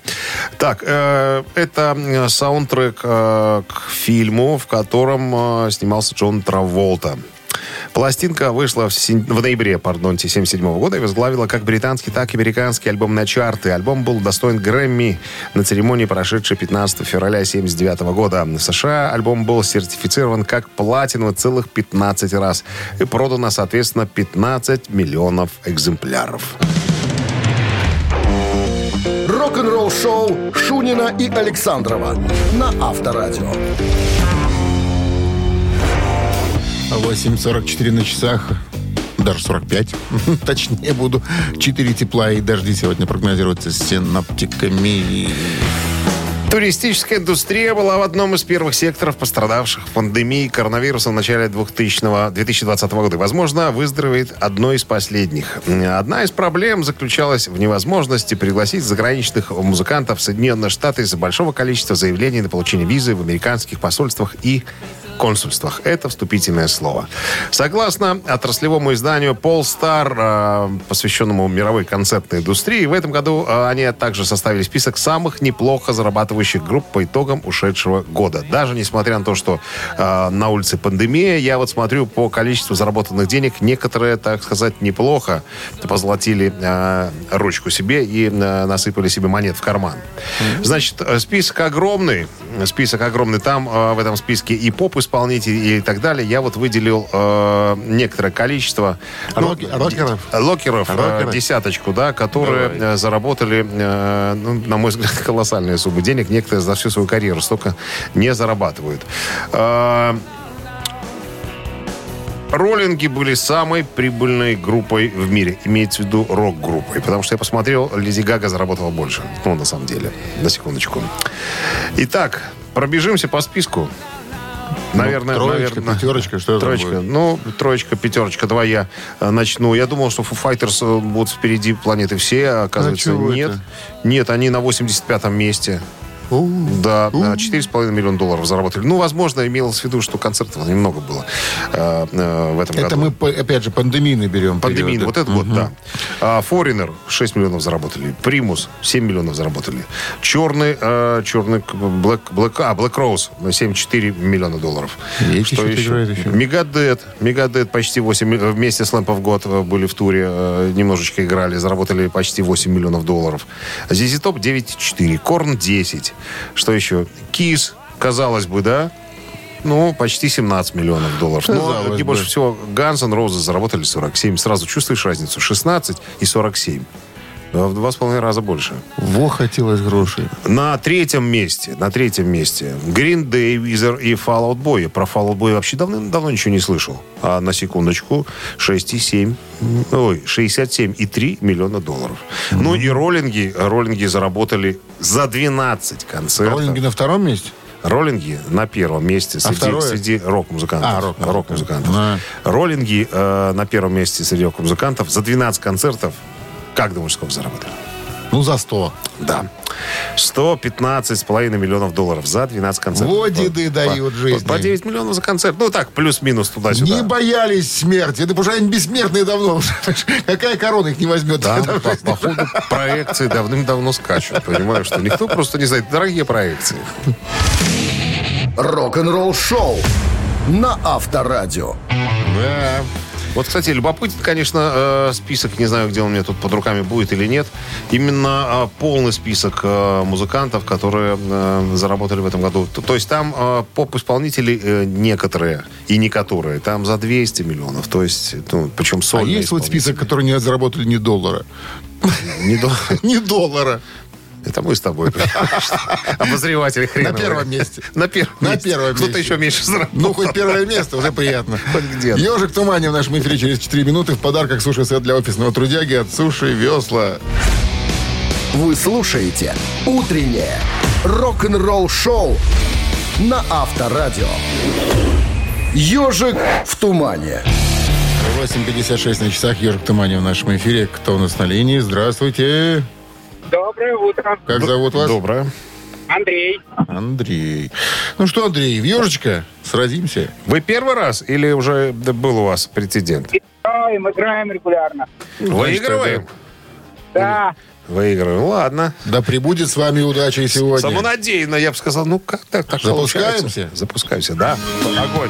[SPEAKER 2] Так, э, это саундтрек э, к фильму, в котором э, снимался Джон Траволта. Пластинка вышла в, сен... в ноябре, пардонте, 77 года и возглавила как британский, так и американский альбом на чарты. Альбом был достоин Грэмми на церемонии, прошедшей 15 февраля 79 года. В США альбом был сертифицирован как платиновый целых 15 раз и продано, соответственно, 15 миллионов экземпляров.
[SPEAKER 3] Рок-н-ролл шоу Шунина и Александрова на Авторадио.
[SPEAKER 1] 8.44 на часах. Даже 45. Точнее буду. 4 тепла и дожди сегодня прогнозируются с синоптиками.
[SPEAKER 2] Туристическая индустрия была в одном из первых секторов, пострадавших в пандемии коронавируса в начале 2000 2020 года. Возможно, выздоровеет одной из последних. Одна из проблем заключалась в невозможности пригласить заграничных музыкантов в Соединенные Штаты из-за большого количества заявлений на получение визы в американских посольствах и консульствах. Это вступительное слово. Согласно отраслевому изданию Polestar, э, посвященному мировой концертной индустрии, в этом году э, они также составили список самых неплохо зарабатывающих групп по итогам ушедшего года. Даже несмотря на то, что э, на улице пандемия, я вот смотрю по количеству заработанных денег, некоторые, так сказать, неплохо позолотили ручку себе и насыпали себе монет в карман. Значит, список огромный. Список огромный. Там в этом списке и поп исполнителей и так далее, я вот выделил э, некоторое количество ну,
[SPEAKER 1] Рок- рокеров?
[SPEAKER 2] локеров, э,
[SPEAKER 1] Рокеры?
[SPEAKER 2] десяточку, да, которые э, заработали, э, ну, на мой взгляд, колоссальные суммы денег. Некоторые за всю свою карьеру столько не зарабатывают. Э, Роллинги были самой прибыльной группой в мире. Имеется в виду рок-группой. Потому что я посмотрел, Леди Гага заработала больше. Ну, на самом деле. На секундочку. Итак, пробежимся по списку. Наверное,
[SPEAKER 1] Ну, троечка,
[SPEAKER 2] наверное,
[SPEAKER 1] пятерочка, что это
[SPEAKER 2] Троечка.
[SPEAKER 1] будет?
[SPEAKER 2] Ну, троечка, пятерочка. Давай я э, начну. Я думал, что Foo Fighters э, будут впереди планеты все, а оказывается,
[SPEAKER 1] чего
[SPEAKER 2] нет.
[SPEAKER 1] это?
[SPEAKER 2] Нет, они на 85-м месте. Да, на 4,5 миллиона долларов заработали. Ну, возможно, имелось в виду, что концертов немного было э, э, в этом
[SPEAKER 1] Это
[SPEAKER 2] году.
[SPEAKER 1] мы, по- опять же, пандемийный берем.
[SPEAKER 2] Пандемийный,
[SPEAKER 1] период.
[SPEAKER 2] вот этот год, да. А, Foreigner 6 миллионов заработали. Примус 7 миллионов заработали. Черный, э, черный Black, Black, а, Black Rose 7,4 миллиона долларов.
[SPEAKER 1] Есть еще, играет еще.
[SPEAKER 2] Мегадет. Мегадет почти 8, ми- вместе с God э, были в туре, э, немножечко играли, заработали почти 8 миллионов долларов. ZZ Top 9,4. Корн 10. Что еще? Кис, казалось бы, да? Ну, почти 17 миллионов долларов. Но
[SPEAKER 1] Казалось
[SPEAKER 2] где
[SPEAKER 1] бы.
[SPEAKER 2] больше всего Guns N' Roses заработали 47. Сразу чувствуешь разницу? 16 и 47. Да, В два с половиной раза больше.
[SPEAKER 1] Во, хотелось грошей.
[SPEAKER 2] На третьем месте, на третьем месте Green Day, Weezer и Fall Out Boy. Про Fall Out Boy вообще давно-давно ничего не слышал. А на секундочку 6,7, ой, 67,3 миллиона долларов. Ну и роллинги, роллинги заработали за 12 концертов.
[SPEAKER 1] Роллинги на втором месте?
[SPEAKER 2] Роллинги на первом месте среди,
[SPEAKER 1] второе?
[SPEAKER 2] среди рок-музыкантов.
[SPEAKER 1] А, рок-музыкантов.
[SPEAKER 2] Рок-музыкантов.
[SPEAKER 1] А.
[SPEAKER 2] Роллинги э, на первом месте среди рок-музыкантов за 12 концертов. Как думаешь, сколько заработали?
[SPEAKER 1] Ну, за 100.
[SPEAKER 2] Да. 115,5 миллионов долларов за 12 концертов.
[SPEAKER 1] Вот деды
[SPEAKER 2] По-
[SPEAKER 1] дают
[SPEAKER 2] по-
[SPEAKER 1] жизни.
[SPEAKER 2] По 9 миллионов за концерт. Ну так, плюс-минус туда-сюда.
[SPEAKER 1] Не боялись смерти. Это уже они бессмертные давно. Какая корона их не возьмет?
[SPEAKER 2] Там,
[SPEAKER 1] Там
[SPEAKER 2] по,
[SPEAKER 1] жизнь.
[SPEAKER 2] по ходу проекции давным-давно скачут. Понимаю, что никто просто не знает. Дорогие проекции.
[SPEAKER 3] Рок-н-ролл шоу на Авторадио.
[SPEAKER 1] Да.
[SPEAKER 2] Вот, кстати, любопытен, конечно, э, список, не знаю, где он у меня тут под руками будет или нет. Именно э, полный список э, музыкантов, которые заработали в этом году. То, есть там поп-исполнители некоторые и не которые. Там за 200 миллионов. То есть, ну, причем
[SPEAKER 1] А
[SPEAKER 2] сольные
[SPEAKER 1] есть вот список, которые не заработали ни доллара?
[SPEAKER 2] Не до-
[SPEAKER 1] Ни доллара.
[SPEAKER 2] Это мы с тобой. Обозреватель хрена.
[SPEAKER 1] На первом месте.
[SPEAKER 2] На первом
[SPEAKER 1] На
[SPEAKER 2] месте.
[SPEAKER 1] первом
[SPEAKER 2] Кто-то
[SPEAKER 1] месте.
[SPEAKER 2] еще меньше заработал.
[SPEAKER 1] Ну, хоть первое место, уже приятно.
[SPEAKER 2] Хоть где-то.
[SPEAKER 1] Ежик в тумане в нашем эфире через 4 минуты. В подарках суши-сет для офисного трудяги от Суши Весла.
[SPEAKER 3] Вы слушаете «Утреннее рок-н-ролл-шоу» на Авторадио. «Ежик в тумане».
[SPEAKER 1] 8.56 на часах. Ежик в тумане в нашем эфире. Кто у нас на линии? Здравствуйте.
[SPEAKER 8] Доброе утро.
[SPEAKER 1] Как зовут вас?
[SPEAKER 2] Доброе.
[SPEAKER 8] Андрей.
[SPEAKER 1] Андрей. Ну что, Андрей, в ежечка сразимся.
[SPEAKER 2] Вы первый раз или уже был у вас прецедент?
[SPEAKER 8] Играем, играем регулярно.
[SPEAKER 2] Выигрываем?
[SPEAKER 8] Да.
[SPEAKER 2] Выигрываем. Ладно.
[SPEAKER 1] Да прибудет с вами удача сегодня.
[SPEAKER 2] Самонадеянно, я бы сказал, ну как так, так
[SPEAKER 1] Запускаемся?
[SPEAKER 2] получается? Запускаемся, да. Огонь.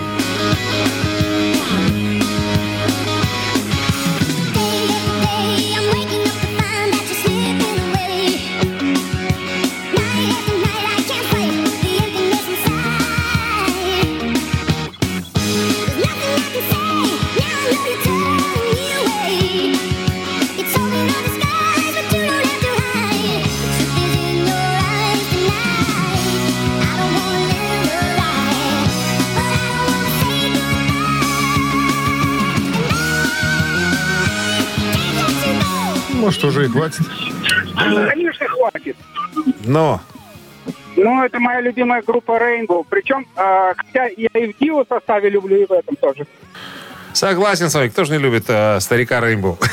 [SPEAKER 1] Может, уже и хватит.
[SPEAKER 8] Конечно, хватит.
[SPEAKER 2] Но
[SPEAKER 8] Ну, это моя любимая группа Rainbow. Причем, э, хотя я и в Дио составе люблю, и в этом тоже.
[SPEAKER 2] согласен с вами. Кто же не любит э, старика Рейнбоу?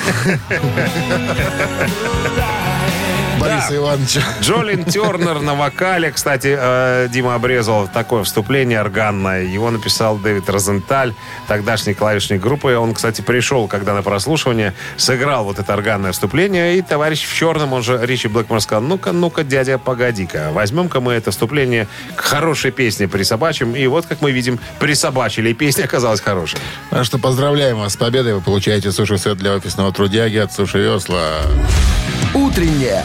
[SPEAKER 1] Бориса Ивановича.
[SPEAKER 2] Джолин Тернер на вокале. Кстати, э, Дима обрезал такое вступление органное. Его написал Дэвид Розенталь, тогдашний клавишник группы. Он, кстати, пришел, когда на прослушивание сыграл вот это органное вступление. И товарищ в черном, он же Ричи Блэкмор, сказал, ну-ка, ну-ка, дядя, погоди-ка. Возьмем-ка мы это вступление к хорошей песне присобачим. И вот, как мы видим, присобачили. И песня оказалась хорошей.
[SPEAKER 1] Так что поздравляем вас с победой. Вы получаете суши-сет для офисного трудяги от Суши Весла.
[SPEAKER 3] «Утреннее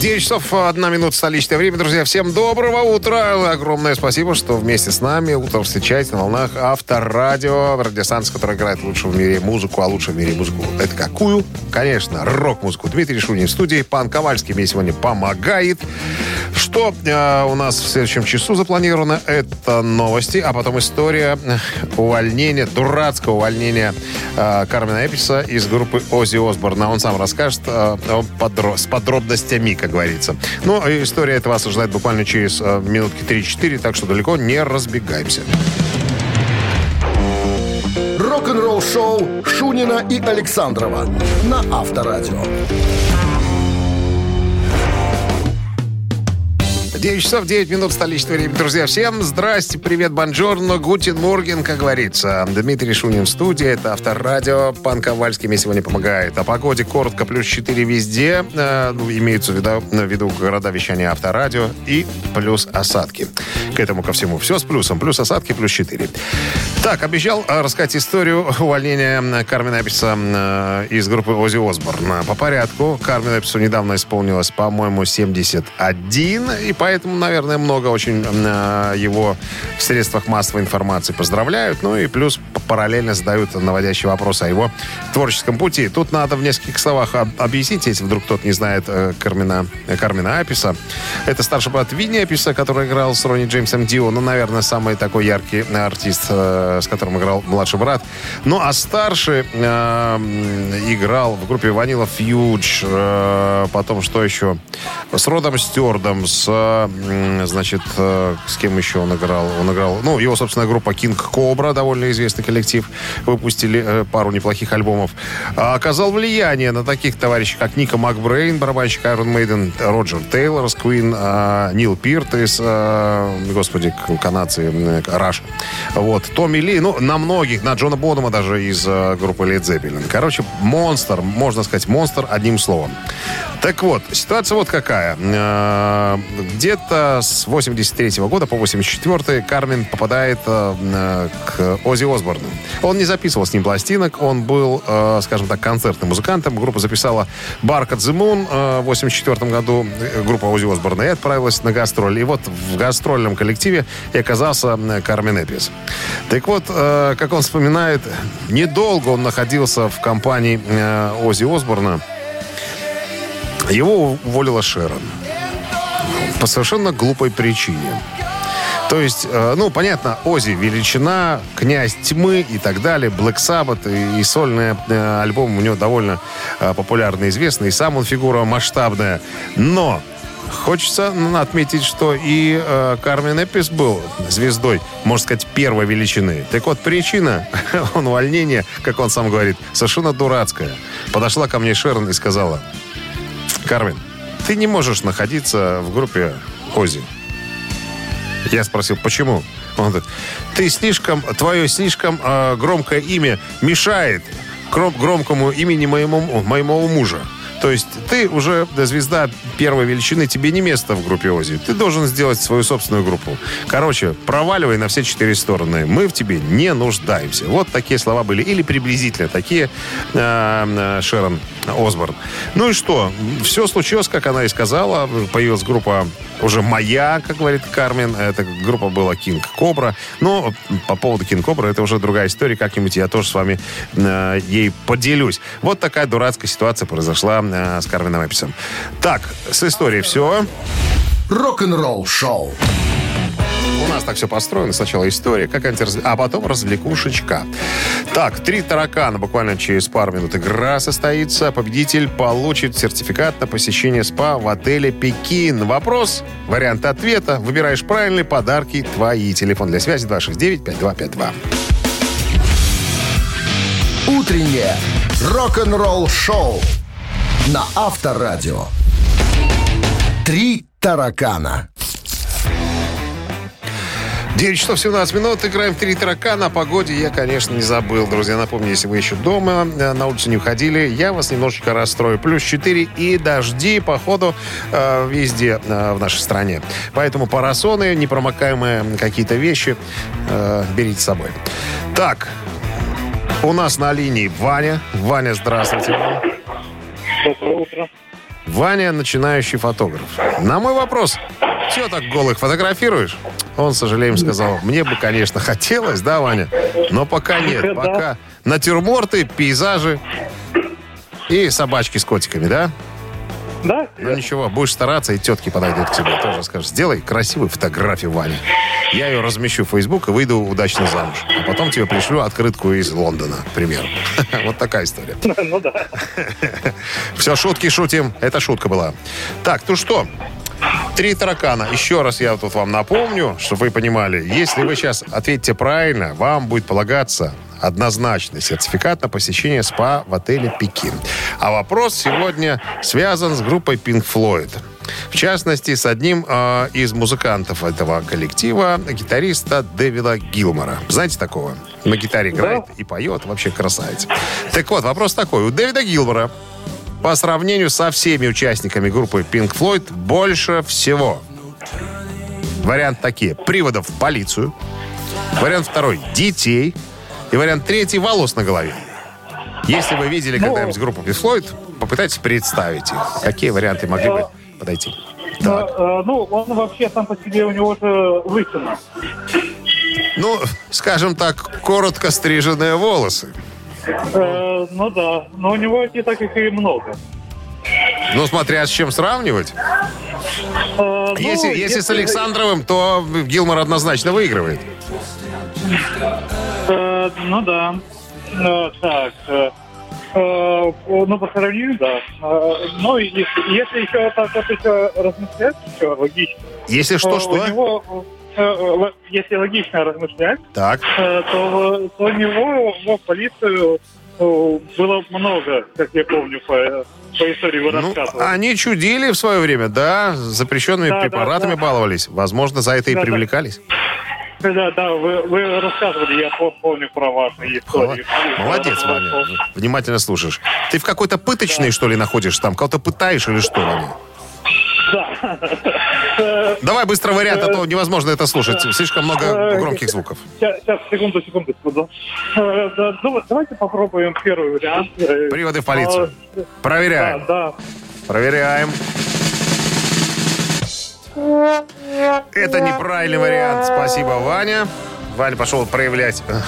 [SPEAKER 2] 9 часов 1 минута столичное время. Друзья, всем доброго утра. Огромное спасибо, что вместе с нами утром встречаете на волнах Авторадио. Радиостанция, которая играет лучшую в мире музыку. А лучшую в мире музыку это какую? Конечно, рок-музыку. Дмитрий Шунин в студии. Пан Ковальский мне сегодня помогает. Что э, у нас в следующем часу запланировано? Это новости, а потом история э, увольнения, дурацкого увольнения э, Кармена Эписа из группы Ози Осборна. Он сам расскажет э, о подро- с подробностями, как говорится. Ну, и история эта вас ожидает буквально через э, минутки 3-4, так что далеко не разбегаемся.
[SPEAKER 3] Рок-н-ролл-шоу Шунина и Александрова на Авторадио.
[SPEAKER 2] 9 часов 9 минут столичное время. Друзья, всем здрасте, привет, бонжорно, гутин морген, как говорится. Дмитрий Шунин в студии, это Авторадио. Пан Ковальский мне сегодня помогает. О погоде коротко, плюс 4 везде. Э, ну, имеются в виду, в виду города вещания Авторадио и плюс осадки. К этому ко всему все с плюсом. Плюс осадки, плюс 4. Так, обещал э, рассказать историю увольнения Кармена Эписа э, из группы Ози Осборн. По порядку. Кармен Эпису недавно исполнилось, по-моему, 71. И поэтому, наверное, много очень э, его в средствах массовой информации поздравляют. Ну и плюс параллельно задают наводящие вопросы о его творческом пути. Тут надо в нескольких словах об- объяснить, если вдруг кто-то не знает э, Кармена, э, Кармена Аписа. Это старший брат Винни Аписа, который играл с Ронни Джеймсом Дио. Ну, наверное, самый такой яркий э, артист, э, с которым играл младший брат. Ну, а старший э, играл в группе Ванила Фьюдж. э, потом что еще? С Родом Стюардом, с значит, э, с кем еще он играл? Он играл, ну, его, собственно, группа King Cobra, довольно известный коллектив, выпустили э, пару неплохих альбомов. А, оказал влияние на таких товарищей, как Ника Макбрейн, барабанщик Iron Maiden, Роджер Тейлор из а, Нил Пирт из, а, господи, канадцы, Раш. Вот, Томми Ли, ну, на многих, на Джона Бонома даже из э, группы Led Zeppelin. Короче, монстр, можно сказать, монстр одним словом. Так вот, ситуация вот какая. Э, Где-то с 83 года по 84 Кармен попадает э, э, к Оззи Осборну. Он не записывал с ним пластинок, он был, скажем так, концертным музыкантом. Группа записала Bark at the Moon в 84 году, группа Оззи Осборна, и отправилась на гастроли. И вот в гастрольном коллективе и оказался Кармен Эпис. Так вот, как он вспоминает, недолго он находился в компании Оззи Осборна. Его уволила Шерон. По совершенно глупой причине. То есть, э, ну, понятно, Ози величина, князь тьмы и так далее, Black Sabbath и, и сольный э, альбом у него довольно э, популярный, известный, и сам он фигура масштабная. Но хочется отметить, что и э, Кармен Эпис был звездой, можно сказать, первой величины. Так вот, причина увольнения, как он сам говорит, совершенно дурацкая. Подошла ко мне Шерон и сказала, Кармен, ты не можешь находиться в группе Ози. Я спросил, почему? Он говорит, ты слишком, твое слишком э, громкое имя мешает гром- громкому имени моему, моему мужа. То есть ты уже звезда первой величины, тебе не место в группе Ози. Ты должен сделать свою собственную группу. Короче, проваливай на все четыре стороны. Мы в тебе не нуждаемся. Вот такие слова были. Или приблизительно такие э, э, Шерон Осборн. Ну и что? Все случилось, как она и сказала. Появилась группа уже моя, как говорит Кармен. Эта группа была King Cobra. Но по поводу King Cobra это уже другая история. Как-нибудь я тоже с вами э, ей поделюсь. Вот такая дурацкая ситуация произошла э, с Карменом Эписом. Так, с историей все.
[SPEAKER 3] Рок-н-ролл шоу.
[SPEAKER 2] У нас так все построено. Сначала история, как антираз... а потом развлекушечка. Так, три таракана. Буквально через пару минут игра состоится. Победитель получит сертификат на посещение СПА в отеле «Пекин». Вопрос, вариант ответа. Выбираешь правильный, подарки твои. Телефон для связи 269-5252.
[SPEAKER 3] Утреннее рок-н-ролл шоу на Авторадио. Три таракана.
[SPEAKER 2] 9 часов 17 минут. Играем в три таракана. О погоде я, конечно, не забыл. Друзья, напомню, если вы еще дома, э, на улицу не уходили, я вас немножечко расстрою. Плюс 4 и дожди, походу, э, везде э, в нашей стране. Поэтому парасоны, непромокаемые какие-то вещи э, берите с собой. Так, у нас на линии Ваня. Ваня, здравствуйте.
[SPEAKER 8] Доброе утро.
[SPEAKER 2] Ваня, начинающий фотограф. На мой вопрос, чего так голых фотографируешь? Он, с сожалением, сказал, мне бы, конечно, хотелось, да, Ваня? Но пока нет. Пока натюрморты, пейзажи и собачки с котиками, да?
[SPEAKER 8] Да?
[SPEAKER 2] Ну ничего, будешь стараться, и тетки подойдут к тебе. Тоже скажешь, сделай красивую фотографию, Ваня. Я ее размещу в Facebook и выйду удачно замуж. А потом тебе пришлю открытку из Лондона, к примеру. Вот такая история.
[SPEAKER 8] Ну да.
[SPEAKER 2] Все, шутки шутим. Это шутка была. Так, ну что? Три таракана. Еще раз я тут вам напомню, чтобы вы понимали. Если вы сейчас ответите правильно, вам будет полагаться однозначный сертификат на посещение СПА в отеле «Пекин». А вопрос сегодня связан с группой Pink Floyd. В частности, с одним э, из музыкантов этого коллектива, гитариста Дэвида Гилмора. Знаете такого? На гитаре играет и поет. Вообще красавец. Так вот, вопрос такой. У Дэвида Гилмора по сравнению со всеми участниками группы Pink Floyd больше всего. Вариант такие. Приводов в полицию. Вариант второй. Детей. И вариант третий. Волос на голове. Если вы видели когда-нибудь группу Pink Floyd, попытайтесь представить их. Какие варианты могли бы подойти? Так.
[SPEAKER 8] Э, Ну, он вообще сам по себе, у него же лысина.
[SPEAKER 2] Ну, скажем так, коротко стриженные волосы.
[SPEAKER 8] Э, Ну да, но у него не так их и много.
[SPEAKER 2] Ну, смотря с чем сравнивать.
[SPEAKER 8] Э, ну,
[SPEAKER 2] Если, если с Александровым, то Гилмор однозначно выигрывает.
[SPEAKER 8] Э, Ну да. Э, Так. э, Э, ну, по сравнению, да. Э, ну, и если, если еще так вот еще размышлять, еще логично,
[SPEAKER 2] Если что,
[SPEAKER 8] то
[SPEAKER 2] что?
[SPEAKER 8] у него, э, э, если логично размышлять,
[SPEAKER 2] Так.
[SPEAKER 8] э, то, то у него в полицию э, было много, как я помню, по, по истории вы
[SPEAKER 2] Ну, они чудили в свое время, да, запрещенными
[SPEAKER 8] Да, да,
[SPEAKER 2] препаратами
[SPEAKER 8] да.
[SPEAKER 2] баловались. Возможно, за это и
[SPEAKER 8] Да, да.
[SPEAKER 2] привлекались.
[SPEAKER 8] Да, да, вы, вы рассказывали, я пом- помню про ваши истории.
[SPEAKER 2] Молодец, Ваня. Внимательно слушаешь. Ты в какой-то пыточной, что ли, находишься там? Кого-то пытаешь или что, Ваня?
[SPEAKER 8] Да.
[SPEAKER 2] Давай быстро вариант, а то невозможно это слушать. Слишком много громких звуков.
[SPEAKER 8] Сейчас, сейчас, секунду, секунду, секунду. Э, да, ну, давайте попробуем первый вариант. Э,
[SPEAKER 2] Приводы в полицию.
[SPEAKER 8] э,
[SPEAKER 2] Проверяем.
[SPEAKER 8] Да, да.
[SPEAKER 2] Проверяем. Это неправильный вариант. Спасибо, Ваня. Ваня пошел проявлять э,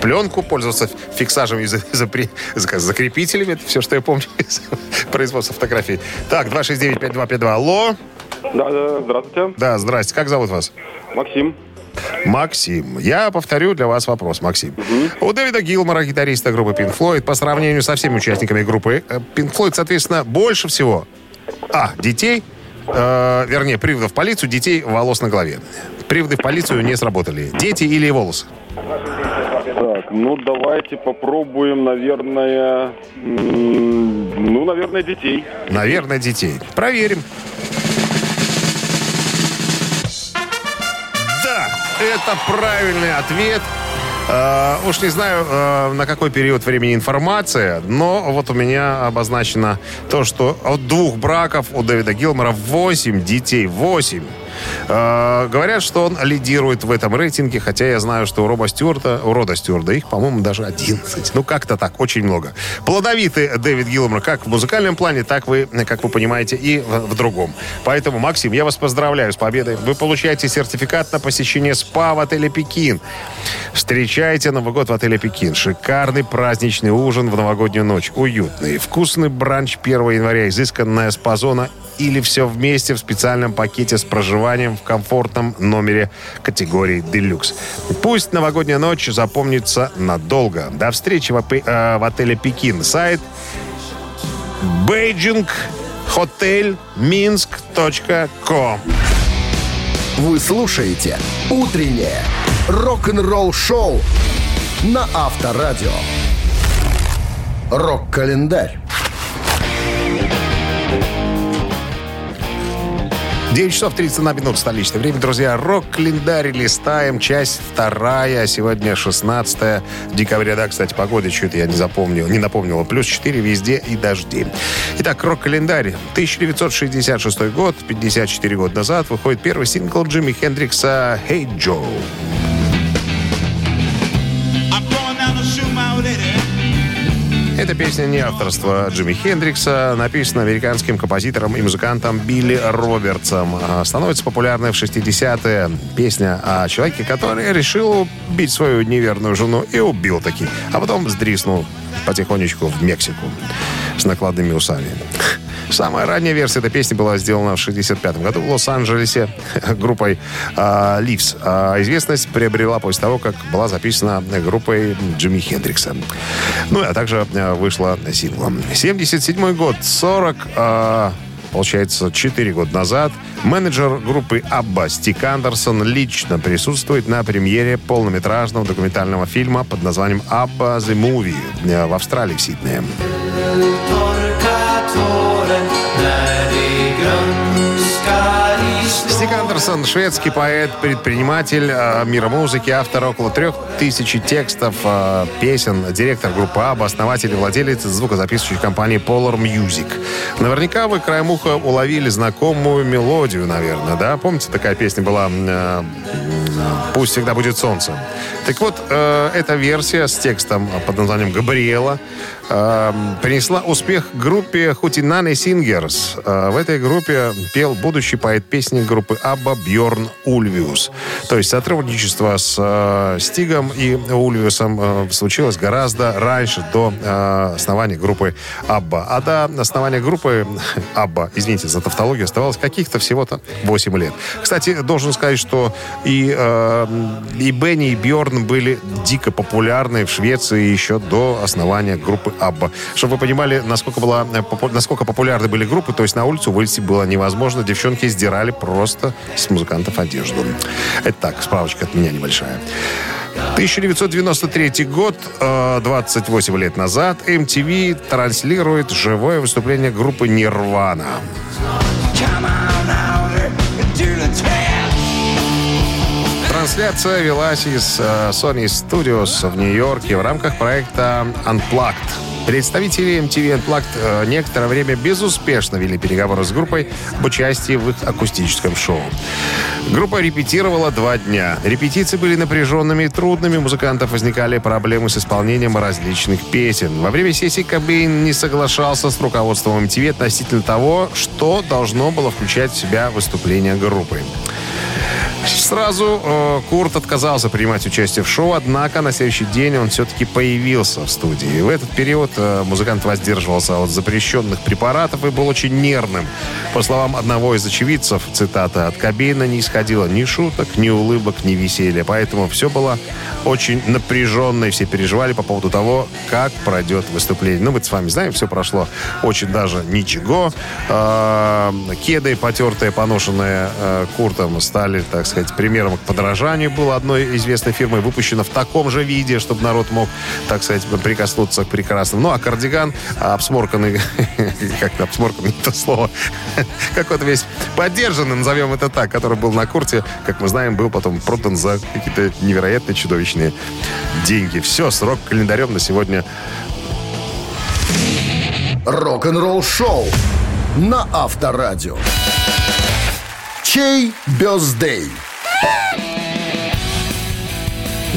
[SPEAKER 2] пленку, пользоваться фиксажем и закрепителями. Это все, что я помню из производства фотографий. Так, 269-5252. Алло.
[SPEAKER 9] Да, да, здравствуйте.
[SPEAKER 2] Да, здрасте. Как зовут вас?
[SPEAKER 9] Максим.
[SPEAKER 2] Максим. Я повторю для вас вопрос, Максим. У Дэвида Гилмора, гитариста группы Pink Floyd, по сравнению со всеми участниками группы, э, Pink Floyd, соответственно, больше всего А. Детей, э, вернее, приводов в полицию, детей волос на голове. Приводы в полицию не сработали. Дети или волосы?
[SPEAKER 9] Так, ну давайте попробуем, наверное, ну, наверное, детей.
[SPEAKER 2] Наверное, детей. Проверим. Да, это правильный ответ. Э, уж не знаю, э, на какой период времени информация, но вот у меня обозначено то, что от двух браков у Дэвида Гилмора 8 детей. 8. Э, говорят, что он лидирует в этом рейтинге, хотя я знаю, что у Роба Стюарта, у Рода Стюарда их, по-моему, даже 11. Ну, как-то так, очень много. Плодовитый Дэвид Гилмор как в музыкальном плане, так вы, как вы понимаете, и в, в другом. Поэтому, Максим, я вас поздравляю с победой. Вы получаете сертификат на посещение СПА в отеле «Пекин». Встречайте Новый год в отеле «Пекин». Шикарный праздничный ужин в новогоднюю ночь. Уютный, вкусный бранч 1 января, изысканная спа-зона или все вместе в специальном пакете с проживанием в комфортном номере категории «Делюкс». Пусть новогодняя ночь запомнится надолго. До встречи в, э, в отеле «Пекин». Сайт Beijing Hotel Minsk.com.
[SPEAKER 3] Вы слушаете «Утреннее рок-н-ролл-шоу» на Авторадио. Рок-календарь.
[SPEAKER 2] 9 часов 31 минут столичное время, друзья. Рок-календарь листаем, часть вторая. Сегодня 16 декабря. Да, кстати, погода что-то я не запомнил, не напомнил. Плюс 4 везде и дожди. Итак, рок-календарь. 1966 год, 54 года назад, выходит первый сингл Джимми Хендрикса «Hey Joe». Эта песня не авторство Джимми Хендрикса, написана американским композитором и музыкантом Билли Робертсом. А, Становится популярной в 60-е. Песня о человеке, который решил убить свою неверную жену и убил таки. А потом сдриснул потихонечку в Мексику с накладными усами. Самая ранняя версия этой песни была сделана в 65 году в Лос-Анджелесе группой а, Ливс. А известность приобрела после того, как была записана группой Джимми Хендрикса. Ну, а также а, вышла синглом. 77 год, 40... а, Получается, 4 года назад менеджер группы Абба Стик Андерсон лично присутствует на премьере полнометражного документального фильма под названием «Абба The Movie» э, в Австралии, в Сиднее. Стик Андерсон, шведский поэт, предприниматель э, мира музыки, автор около трех тысяч текстов, э, песен, директор группы Абба, основатель и владелец звукозаписывающей компании Polar Music. Наверняка вы краем уха уловили знакомую мелодию, наверное, да? Помните, такая песня была э, «Пусть всегда будет солнце». Так вот, э, эта версия с текстом под названием «Габриэла» э, принесла успех группе Хутинаны Сингерс. Э, в этой группе пел будущий поэт песни группы Абба Бьорн Ульвиус. То есть сотрудничество с э, Стигом и Ульвиусом э, случилось гораздо раньше, до основания группы Абба. А до основания группы Абба, извините за тавтологию, оставалось каких-то всего-то 8 лет. Кстати, должен сказать, что и и Бенни, и Бьорн были дико популярны в Швеции еще до основания группы Абба. Чтобы вы понимали, насколько, была, э, насколько популярны были группы, то есть на улицу выйти было невозможно. Девчонки сдирали просто с музыкантов одежду. Это так, справочка от меня небольшая. 1993 год, э, 28 лет назад, MTV транслирует живое выступление группы «Нирвана». Трансляция велась из э, Sony Studios в Нью-Йорке в рамках проекта Unplugged. Представители MTV Unplugged э, некоторое время безуспешно вели переговоры с группой об участии в их акустическом шоу. Группа репетировала два дня. Репетиции были напряженными и трудными. У музыкантов возникали проблемы с исполнением различных песен. Во время сессии Кобейн не соглашался с руководством MTV относительно того, что должно было включать в себя выступление группы. Сразу э, Курт отказался принимать участие в шоу, однако на следующий день он все-таки появился в студии. В этот период э, музыкант воздерживался от запрещенных препаратов и был очень нервным. По словам одного из очевидцев, цитата, «От Кобейна не исходило ни шуток, ни улыбок, ни веселья, поэтому все было очень напряженно, и все переживали по поводу того, как пройдет выступление. Ну, мы с вами знаем, все прошло очень даже ничего. Э, Кеды, потертые, поношенные э, Куртом, стали, так сказать, примером к подражанию. Было одной известной фирмой выпущено в таком же виде, чтобы народ мог, так сказать, прикоснуться к прекрасному. Ну, а кардиган обсморканный, как-то обсморканный это слово, какой-то весь поддержанный, назовем это так, который был на Курте, как мы знаем, был потом продан за какие-то невероятные чудовищные деньги. Все, срок календарем на сегодня
[SPEAKER 3] Рок-н-ролл шоу на Авторадио. Чей бездей?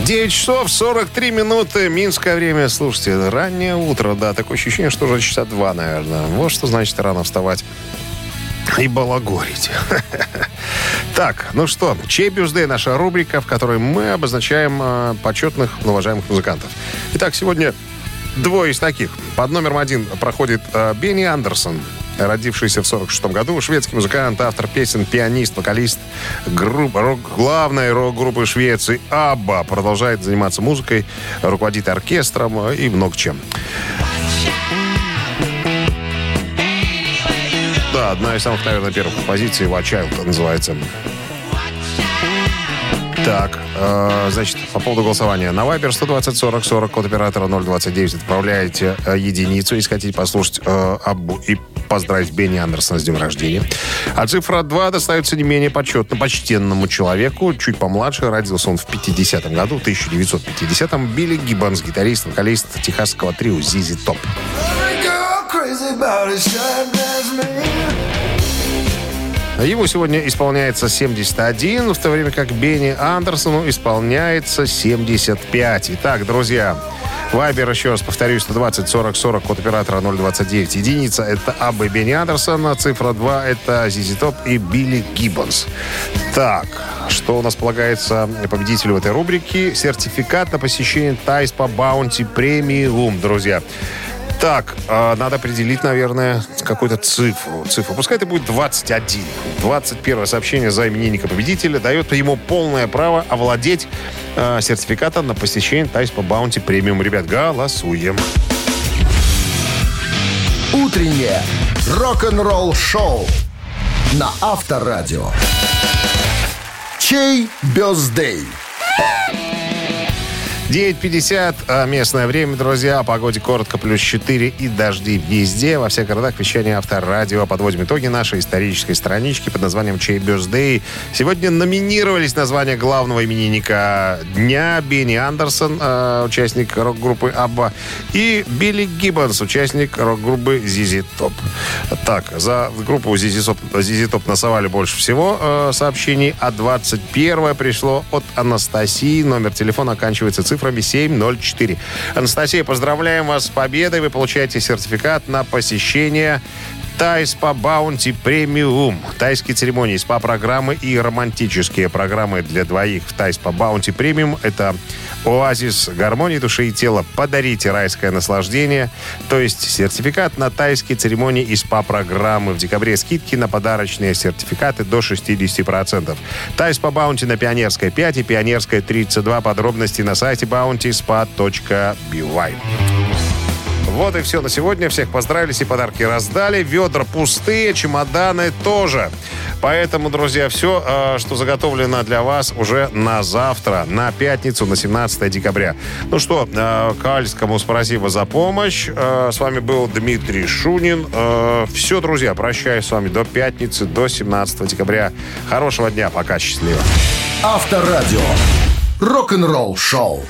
[SPEAKER 2] 9 часов 43 минуты. Минское время. Слушайте, раннее утро, да. Такое ощущение, что уже часа два, наверное. Вот что значит рано вставать и балагурить. Так, ну что, чей бюздей наша рубрика, в которой мы обозначаем э, почетных, уважаемых музыкантов. Итак, сегодня двое из таких. Под номером один проходит э, Бенни Андерсон, родившийся в 46 году, шведский музыкант, автор песен, пианист, вокалист группы, рок, главной рок-группы Швеции Абба. Продолжает заниматься музыкой, руководит оркестром э, и много чем. Да, одна из самых, наверное, первых композиций «What Child» называется. Так, э, значит, по поводу голосования. На Viber 120 40 40, код оператора 029, отправляете э, единицу, если хотите послушать э, Аббу и поздравить Бенни Андерсона с днем рождения. А цифра 2 достается не менее почетно, почтенному человеку, чуть помладше. Родился он в 50-м году, 1950-м. Билли Гиббонс, гитарист, вокалист техасского трио «Зизи Топ». Ему сегодня исполняется 71, в то время как Бенни Андерсону исполняется 75. Итак, друзья, Viber, еще раз повторюсь, 120 40 40, код оператора 029. Единица — это и Бенни Андерсон, а цифра 2 — это ZZ Top и Билли Гиббонс. Так, что у нас полагается победителю в этой рубрике? Сертификат на посещение Thai Spa Bounty Premium, друзья. Так, э, надо определить, наверное, какую-то цифру. Цифру. Пускай это будет 21. 21 сообщение за именинника победителя дает ему полное право овладеть э, сертификатом на посещение Тай Спа Баунти Премиум. Ребят, голосуем.
[SPEAKER 3] Утреннее рок-н-ролл шоу на Авторадио. Чей birthday?
[SPEAKER 2] 9.50, а местное время, друзья. О погоде коротко, плюс 4 и дожди везде. Во всех городах вещания Авторадио. Подводим итоги нашей исторической странички под названием «Чей Birthday». Сегодня номинировались названия главного именинника дня Бенни Андерсон, э, участник рок-группы «Абба», и Билли Гиббонс, участник рок-группы «Зизи Топ». Так, за группу «Зизи Топ», «Зизи Топ» насовали больше всего э, сообщений, а 21 пришло от Анастасии. Номер телефона оканчивается цифрами 704. Анастасия, поздравляем вас с победой. Вы получаете сертификат на посещение Тай Спа Баунти Премиум. Тайские церемонии, спа-программы и романтические программы для двоих в Тай Спа Баунти Премиум – это оазис гармонии души и тела. Подарите райское наслаждение, то есть сертификат на тайские церемонии и СПА-программы. В декабре скидки на подарочные сертификаты до 60%. Тай Спа Баунти на Пионерской 5 и Пионерской 32. Подробности на сайте bountyspa.by. Вот и все на сегодня. Всех поздравили, все подарки раздали. Ведра пустые, чемоданы тоже. Поэтому, друзья, все, э, что заготовлено для вас уже на завтра, на пятницу, на 17 декабря. Ну что, э, Кальскому спасибо за помощь. Э, С вами был Дмитрий Шунин. Все, друзья, прощаюсь с вами до пятницы, до 17 декабря. Хорошего дня, пока, счастливо.
[SPEAKER 3] Авторадио. Рок-н-ролл шоу.